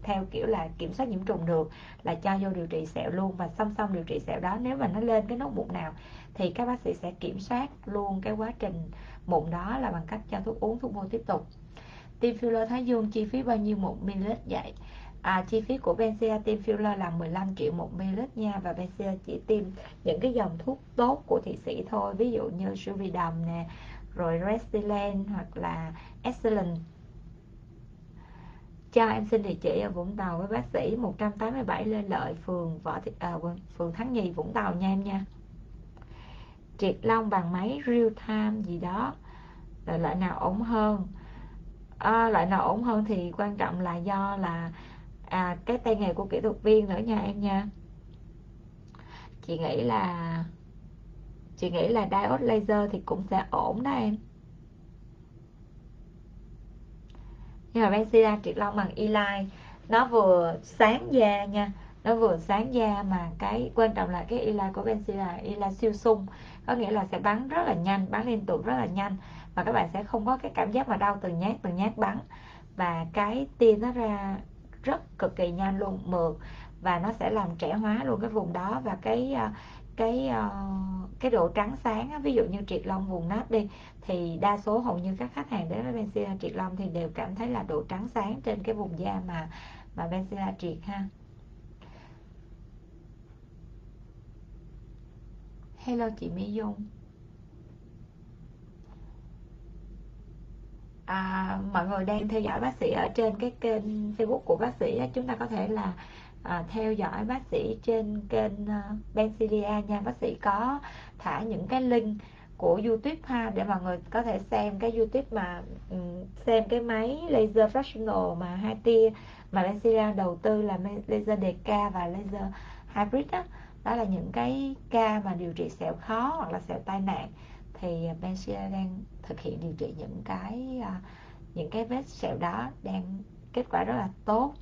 theo kiểu là kiểm soát nhiễm trùng được là cho vô điều trị sẹo luôn và song song điều trị sẹo đó nếu mà nó lên cái nốt mụn nào thì các bác sĩ sẽ kiểm soát luôn cái quá trình mụn đó là bằng cách cho thuốc uống thuốc bôi tiếp tục. Tiêm filler thái dương chi phí bao nhiêu một ml vậy? À, chi phí của Benzia tiêm filler là 15 triệu một ml nha và Benzia chỉ tiêm những cái dòng thuốc tốt của thị sĩ thôi ví dụ như Suvidam nè rồi Restylane hoặc là Excellent cho em xin địa chỉ ở Vũng Tàu với bác sĩ 187 Lê Lợi phường Võ Thị, à, phường Thắng Nhì Vũng Tàu nha em nha. Triệt long bằng máy real time gì đó là loại nào ổn hơn? À, loại nào ổn hơn thì quan trọng là do là à, cái tay nghề của kỹ thuật viên nữa nha em nha. Chị nghĩ là chị nghĩ là diode laser thì cũng sẽ ổn đó em. Nhưng mà Benzida triệt long bằng Eli nó vừa sáng da nha, nó vừa sáng da mà cái quan trọng là cái Eli của Benzida Eli siêu sung. Có nghĩa là sẽ bắn rất là nhanh, bắn liên tục rất là nhanh. Và các bạn sẽ không có cái cảm giác mà đau từng nhát từng nhát bắn. Và cái tia nó ra rất cực kỳ nhanh luôn, mượt. Và nó sẽ làm trẻ hóa luôn cái vùng đó. Và cái à, cái uh, cái độ trắng sáng ví dụ như triệt lông vùng nách đi thì đa số hầu như các khách hàng đến với Benzilla triệt lông thì đều cảm thấy là độ trắng sáng trên cái vùng da mà mà Benzilla triệt ha. Hello chị Mỹ Dung. À, mọi người đang theo dõi bác sĩ ở trên cái kênh Facebook của bác sĩ chúng ta có thể là à, theo dõi bác sĩ trên kênh à, uh, Benzilia nha. Bác sĩ có thả những cái link của YouTube ha để mọi người có thể xem cái YouTube mà um, xem cái máy laser fractional mà hai tia mà Bencilia đầu tư là laser DK và laser hybrid đó đó là những cái ca mà điều trị sẹo khó hoặc là sẹo tai nạn. Thì à, Bencilia đang thực hiện điều trị những cái uh, những cái vết sẹo đó đang kết quả rất là tốt.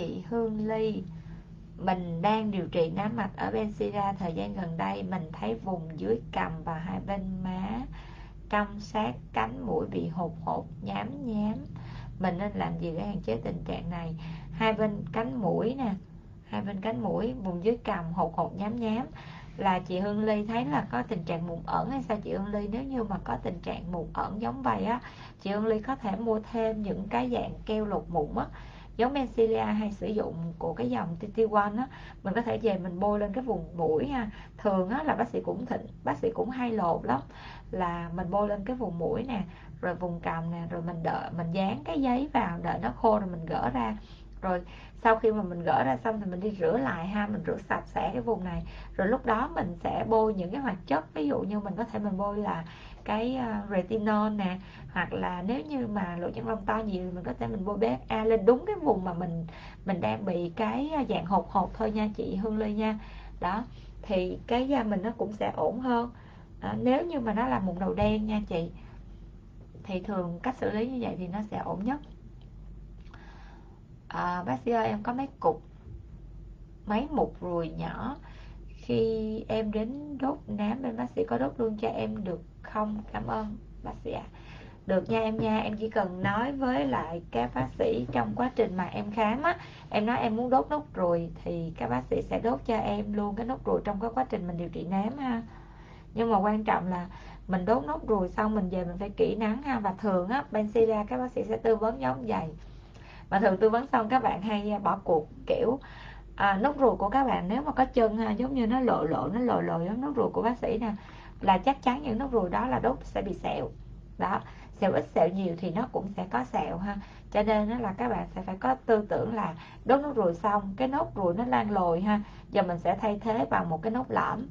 Chị Hương Ly. Mình đang điều trị nám mặt ở Bensira thời gian gần đây. Mình thấy vùng dưới cằm và hai bên má trong sát cánh mũi bị hột hột, nhám nhám. Mình nên làm gì để hạn chế tình trạng này? Hai bên cánh mũi nè, hai bên cánh mũi, vùng dưới cằm hột hột, nhám nhám. Là chị Hương Ly thấy là có tình trạng mụn ẩn hay sao chị Hương Ly? Nếu như mà có tình trạng mụn ẩn giống vậy á, chị Hương Ly có thể mua thêm những cái dạng keo lột mụn á giống Mencilia hay sử dụng của cái dòng TT1 á, mình có thể về mình bôi lên cái vùng mũi ha. Thường á là bác sĩ cũng thịnh bác sĩ cũng hay lột lắm, là mình bôi lên cái vùng mũi nè, rồi vùng cằm nè, rồi mình đợi mình dán cái giấy vào đợi nó khô rồi mình gỡ ra. Rồi sau khi mà mình gỡ ra xong thì mình đi rửa lại ha, mình rửa sạch sẽ cái vùng này. Rồi lúc đó mình sẽ bôi những cái hoạt chất, ví dụ như mình có thể mình bôi là cái ờ, retinol nè hoặc là nếu như mà lỗ chân lông to nhiều thì mình có thể mình bôi BHA à, lên đúng cái vùng mà mình mình đang bị cái ờ, dạng hột hột thôi nha chị Hương Lê nha. Đó thì cái da mình nó cũng sẽ ổn hơn. À, nếu như mà nó là mụn đầu đen nha chị thì thường cách xử lý như vậy thì nó sẽ ổn nhất. À, bác sĩ ơi em có mấy cục mấy mục ruồi nhỏ. Khi em đến đốt nám bên bác sĩ có đốt luôn cho em được không? Cảm ơn bác sĩ ạ. À. được nha em nha em chỉ cần nói với lại các bác sĩ trong quá trình mà em khám á em nói em muốn đốt nốt ruồi thì các bác sĩ sẽ đốt cho em luôn cái nốt ruồi trong cái quá trình mình điều trị nám ha. Nhưng mà quan trọng là mình đốt nốt ruồi xong mình về mình phải kỹ nắng ha. Và thường á Benzida các bác sĩ sẽ tư vấn giống vậy và thường tư vấn xong các bạn hay à, bỏ cuộc kiểu à, nốt ruồi của các bạn nếu mà có chân ha, giống như nó lộ lộ nó lộ lộ giống nốt ruồi của bác sĩ nè là chắc chắn những nốt ruồi đó là đốt sẽ bị sẹo. Đó sẹo ít sẹo nhiều thì nó cũng sẽ có sẹo ha. Cho nên đó là các bạn sẽ phải có tư tưởng là đốt nốt ruồi xong cái nốt ruồi nó lan lồi ha. Giờ mình sẽ thay thế bằng một cái nốt lõm.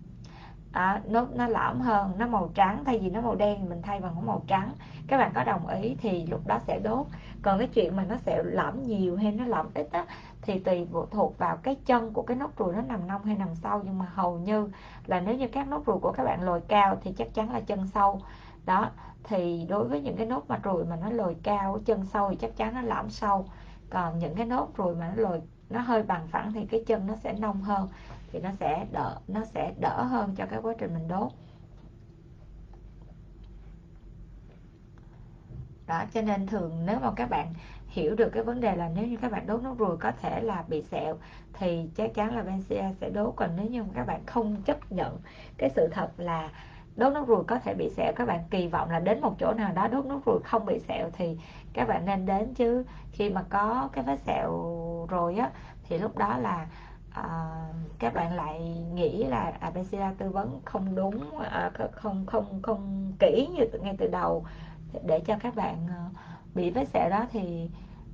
À, nốt nó lõm hơn nó màu trắng thay vì nó màu đen mình thay bằng màu trắng. Các bạn có đồng ý thì lúc đó sẽ đốt. Còn cái chuyện mà nó sẽ lõm nhiều hay nó lõm ít á thì tùy thuộc vào cái chân của cái nốt ruồi nó nằm nông hay nằm sâu, nhưng mà hầu như là nếu như các nốt ruồi của các bạn lồi cao thì chắc chắn là chân sâu. Đó, thì đối với những cái nốt mà ruồi mà nó lồi cao, chân sâu thì chắc chắn nó lõm sâu. Còn những cái nốt ruồi mà nó lồi, nó hơi bằng phẳng thì cái chân nó sẽ nông hơn, thì nó sẽ đỡ, nó sẽ đỡ hơn cho cái quá trình mình đốt. Đó, cho nên thường nếu mà các bạn hiểu được cái vấn đề là nếu như các bạn đốt nốt ruồi có thể là bị sẹo thì chắc chắn là Benzia sẽ đốt. Còn nếu như các bạn không chấp nhận cái sự thật là đốt nốt ruồi có thể bị sẹo các bạn kỳ vọng là đến một chỗ nào đó đốt nốt ruồi không bị sẹo thì các bạn nên đến. Chứ khi mà có cái vết sẹo rồi á thì lúc đó là à, các bạn lại nghĩ là à, BCA tư vấn không đúng à, không không không kỹ như từ, ngay từ đầu để cho các bạn à, bị vết sẹo đó thì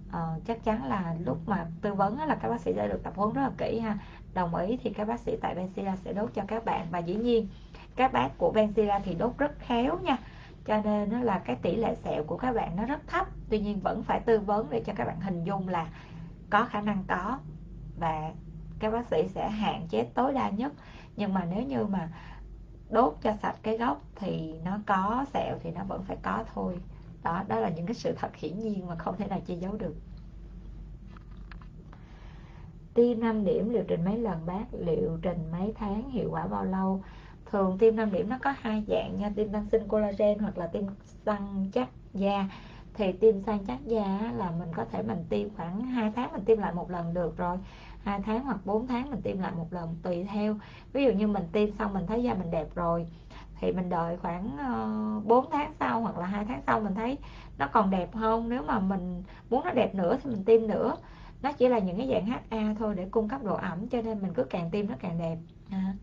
uh, chắc chắn là lúc mà tư vấn là các bác sĩ đã được tập huấn rất là kỹ ha. Đồng ý thì các bác sĩ tại Benzilla sẽ đốt cho các bạn. Và dĩ nhiên các bác của Benzilla thì đốt rất khéo nha. Cho nên nó là cái tỷ lệ sẹo của các bạn nó rất thấp. Tuy nhiên vẫn phải tư vấn để cho các bạn hình dung là có khả năng có. Và các bác sĩ sẽ hạn chế tối đa nhất. Nhưng mà nếu như mà đốt cho sạch cái gốc thì nó có sẹo thì nó vẫn phải có thôi đó đó là những cái sự thật hiển nhiên mà không thể nào che giấu được. Tiêm 5 điểm liệu trình mấy lần, bác? Liệu trình mấy tháng? Hiệu quả bao lâu? Thường tiêm 5 điểm nó có hai dạng nha, tiêm tăng sinh collagen hoặc là tiêm săn chắc da. Thì tiêm săn chắc da là mình có thể mình tiêm khoảng 2 tháng mình tiêm lại một lần được rồi. Hai tháng hoặc 4 tháng mình tiêm lại một lần, tùy theo. Ví dụ như mình tiêm xong mình thấy da mình đẹp rồi thì mình đợi khoảng ờ, 4 tháng sau hoặc là hai tháng sau mình thấy nó còn đẹp hơn nếu mà mình muốn nó đẹp nữa thì mình tiêm nữa. Nó chỉ là những cái dạng HA thôi để cung cấp độ ẩm cho nên mình cứ càng tiêm nó càng đẹp. À.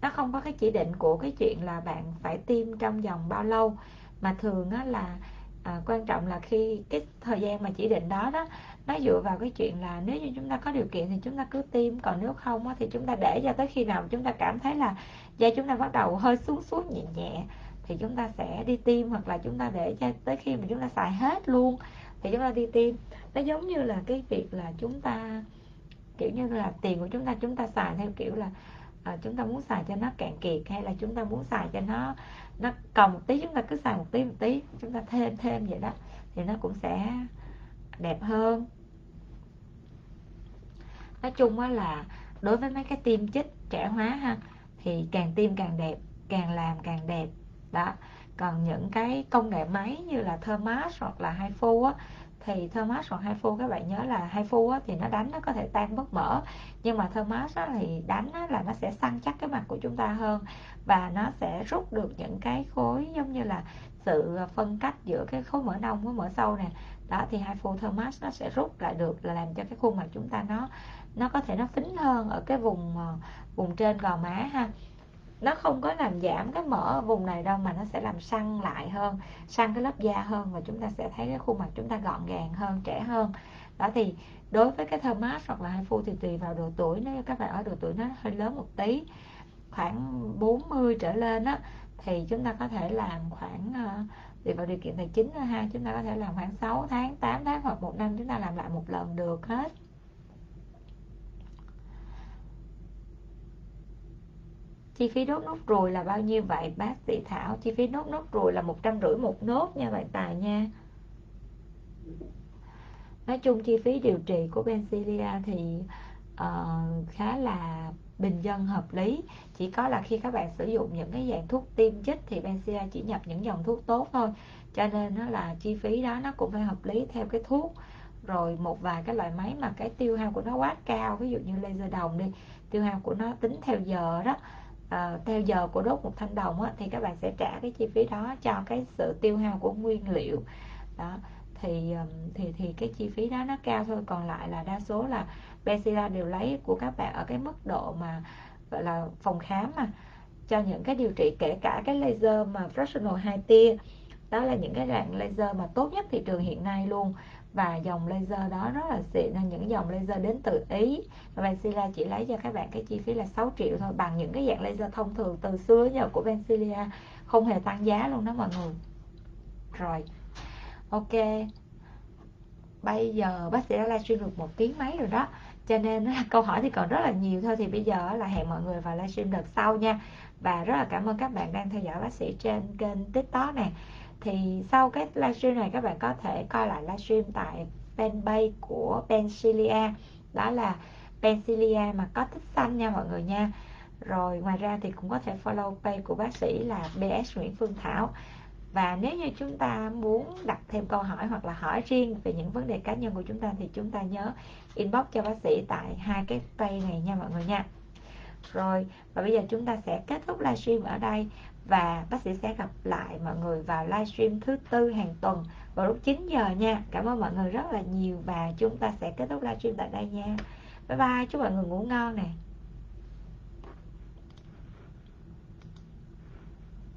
nó không có cái chỉ định của cái chuyện là bạn phải tiêm trong vòng bao lâu. Mà thường á là à, quan trọng là khi cái thời gian mà chỉ định đó đó nó dựa vào cái chuyện là nếu như chúng ta có điều kiện thì chúng ta cứ tiêm. Còn nếu không á, thì chúng ta để cho tới khi nào chúng ta cảm thấy là da chúng ta bắt đầu hơi xuống xuống nhẹ nhẹ thì chúng ta sẽ đi tiêm hoặc là chúng ta để cho tới khi mà chúng ta xài hết luôn thì chúng ta đi tiêm nó giống như là cái việc là chúng ta kiểu như là tiền của chúng ta chúng ta xài theo kiểu là à, chúng ta muốn xài cho nó cạn kiệt hay là chúng ta muốn xài cho nó nó còn một tí chúng ta cứ xài một tí một tí chúng ta thêm thêm vậy đó thì nó cũng sẽ đẹp hơn nói chung á là đối với mấy cái tiêm chích trẻ hóa ha thì càng tiêm càng đẹp càng làm càng đẹp. Đó. Còn những cái công nghệ máy như là Thermas hoặc là hai phu á thì Thermas hoặc hai phu các bạn nhớ là hai phu á, thì nó đánh nó có thể tan bớt mỡ. Nhưng mà Thermas á, thì đánh á, là nó sẽ săn chắc cái mặt của chúng ta hơn và nó sẽ rút được những cái khối giống như là sự phân cách giữa cái khối mỡ nông với mỡ sâu nè. Đó thì hai phu Thermas nó sẽ rút lại được là làm cho cái khuôn mặt chúng ta nó nó có thể nó phính hơn ở cái vùng ờ, vùng trên gò má ha. Nó không có làm giảm cái mỡ ở vùng này đâu mà nó sẽ làm săn lại hơn, săn cái lớp da hơn và chúng ta sẽ thấy cái khuôn mặt chúng ta gọn gàng hơn, trẻ hơn. Đó thì đối với cái thơm mát hoặc là hai phu thì tùy vào độ tuổi, nếu các bạn ở độ tuổi nó hơi lớn một tí, khoảng 40 trở lên á, thì chúng ta có thể làm khoảng ờ, tùy vào điều kiện tài chính ha. Chúng ta có thể làm khoảng 6 tháng 8 tháng hoặc một năm chúng ta làm lại một lần được hết. Chi phí đốt nốt ruồi là bao nhiêu vậy bác sĩ Thảo? Chi phí đốt nốt ruồi là một trăm rưỡi một nốt nha bạn Tài nha. Nói chung chi phí điều trị của Bencilia thì uh, khá là bình dân hợp lý. Chỉ có là khi các bạn sử dụng những cái dạng thuốc tiêm chích thì Bencilia chỉ nhập những dòng thuốc tốt thôi. Cho nên nó là chi phí đó nó cũng phải hợp lý theo cái thuốc. Rồi một vài cái loại máy mà cái tiêu hao của nó quá cao ví dụ như laser đồng đi tiêu hao của nó tính theo giờ đó Ờ, theo giờ của đốt một thanh đồng á, thì các bạn sẽ trả cái chi phí đó cho cái sự tiêu hao của nguyên liệu. Đó thì thì thì cái chi phí đó nó cao thôi còn lại là đa số là Benzilla đều lấy của các bạn ở cái mức độ mà gọi là phòng khám mà cho những cái điều trị kể cả cái laser mà fractional hai tia. Đó là những cái dạng laser mà tốt nhất thị trường hiện nay luôn và dòng laser đó rất là xịn là những dòng laser đến từ Ý. Và Bencilia chỉ lấy cho các bạn cái chi phí là 6 triệu thôi, bằng những cái dạng laser thông thường từ xưa giờ của Bencilia không hề tăng giá luôn đó mọi người. Rồi, ok. Bây giờ bác sĩ đã livestream được một tiếng mấy rồi đó. Cho nên câu hỏi thì còn rất là nhiều thôi. Thì bây giờ là hẹn mọi người vào livestream đợt sau nha. Và rất là cảm ơn các bạn đang theo dõi bác sĩ trên kênh tiktok này thì sau cái livestream này các bạn có thể coi lại livestream tại fanpage của Pencilia đó là Pencilia mà có thích xanh nha mọi người nha. Rồi ngoài ra thì cũng có thể follow page của bác sĩ là BS Nguyễn Phương Thảo. Và nếu như chúng ta muốn đặt thêm câu hỏi hoặc là hỏi riêng về những vấn đề cá nhân của chúng ta thì chúng ta nhớ inbox cho bác sĩ tại hai cái page này nha mọi người nha. Rồi, và bây giờ chúng ta sẽ kết thúc livestream ở đây và bác sĩ sẽ gặp lại mọi người vào livestream thứ tư hàng tuần vào lúc 9 giờ nha. Cảm ơn mọi người rất là nhiều và chúng ta sẽ kết thúc livestream tại đây nha. Bye bye, chúc mọi người ngủ ngon nè.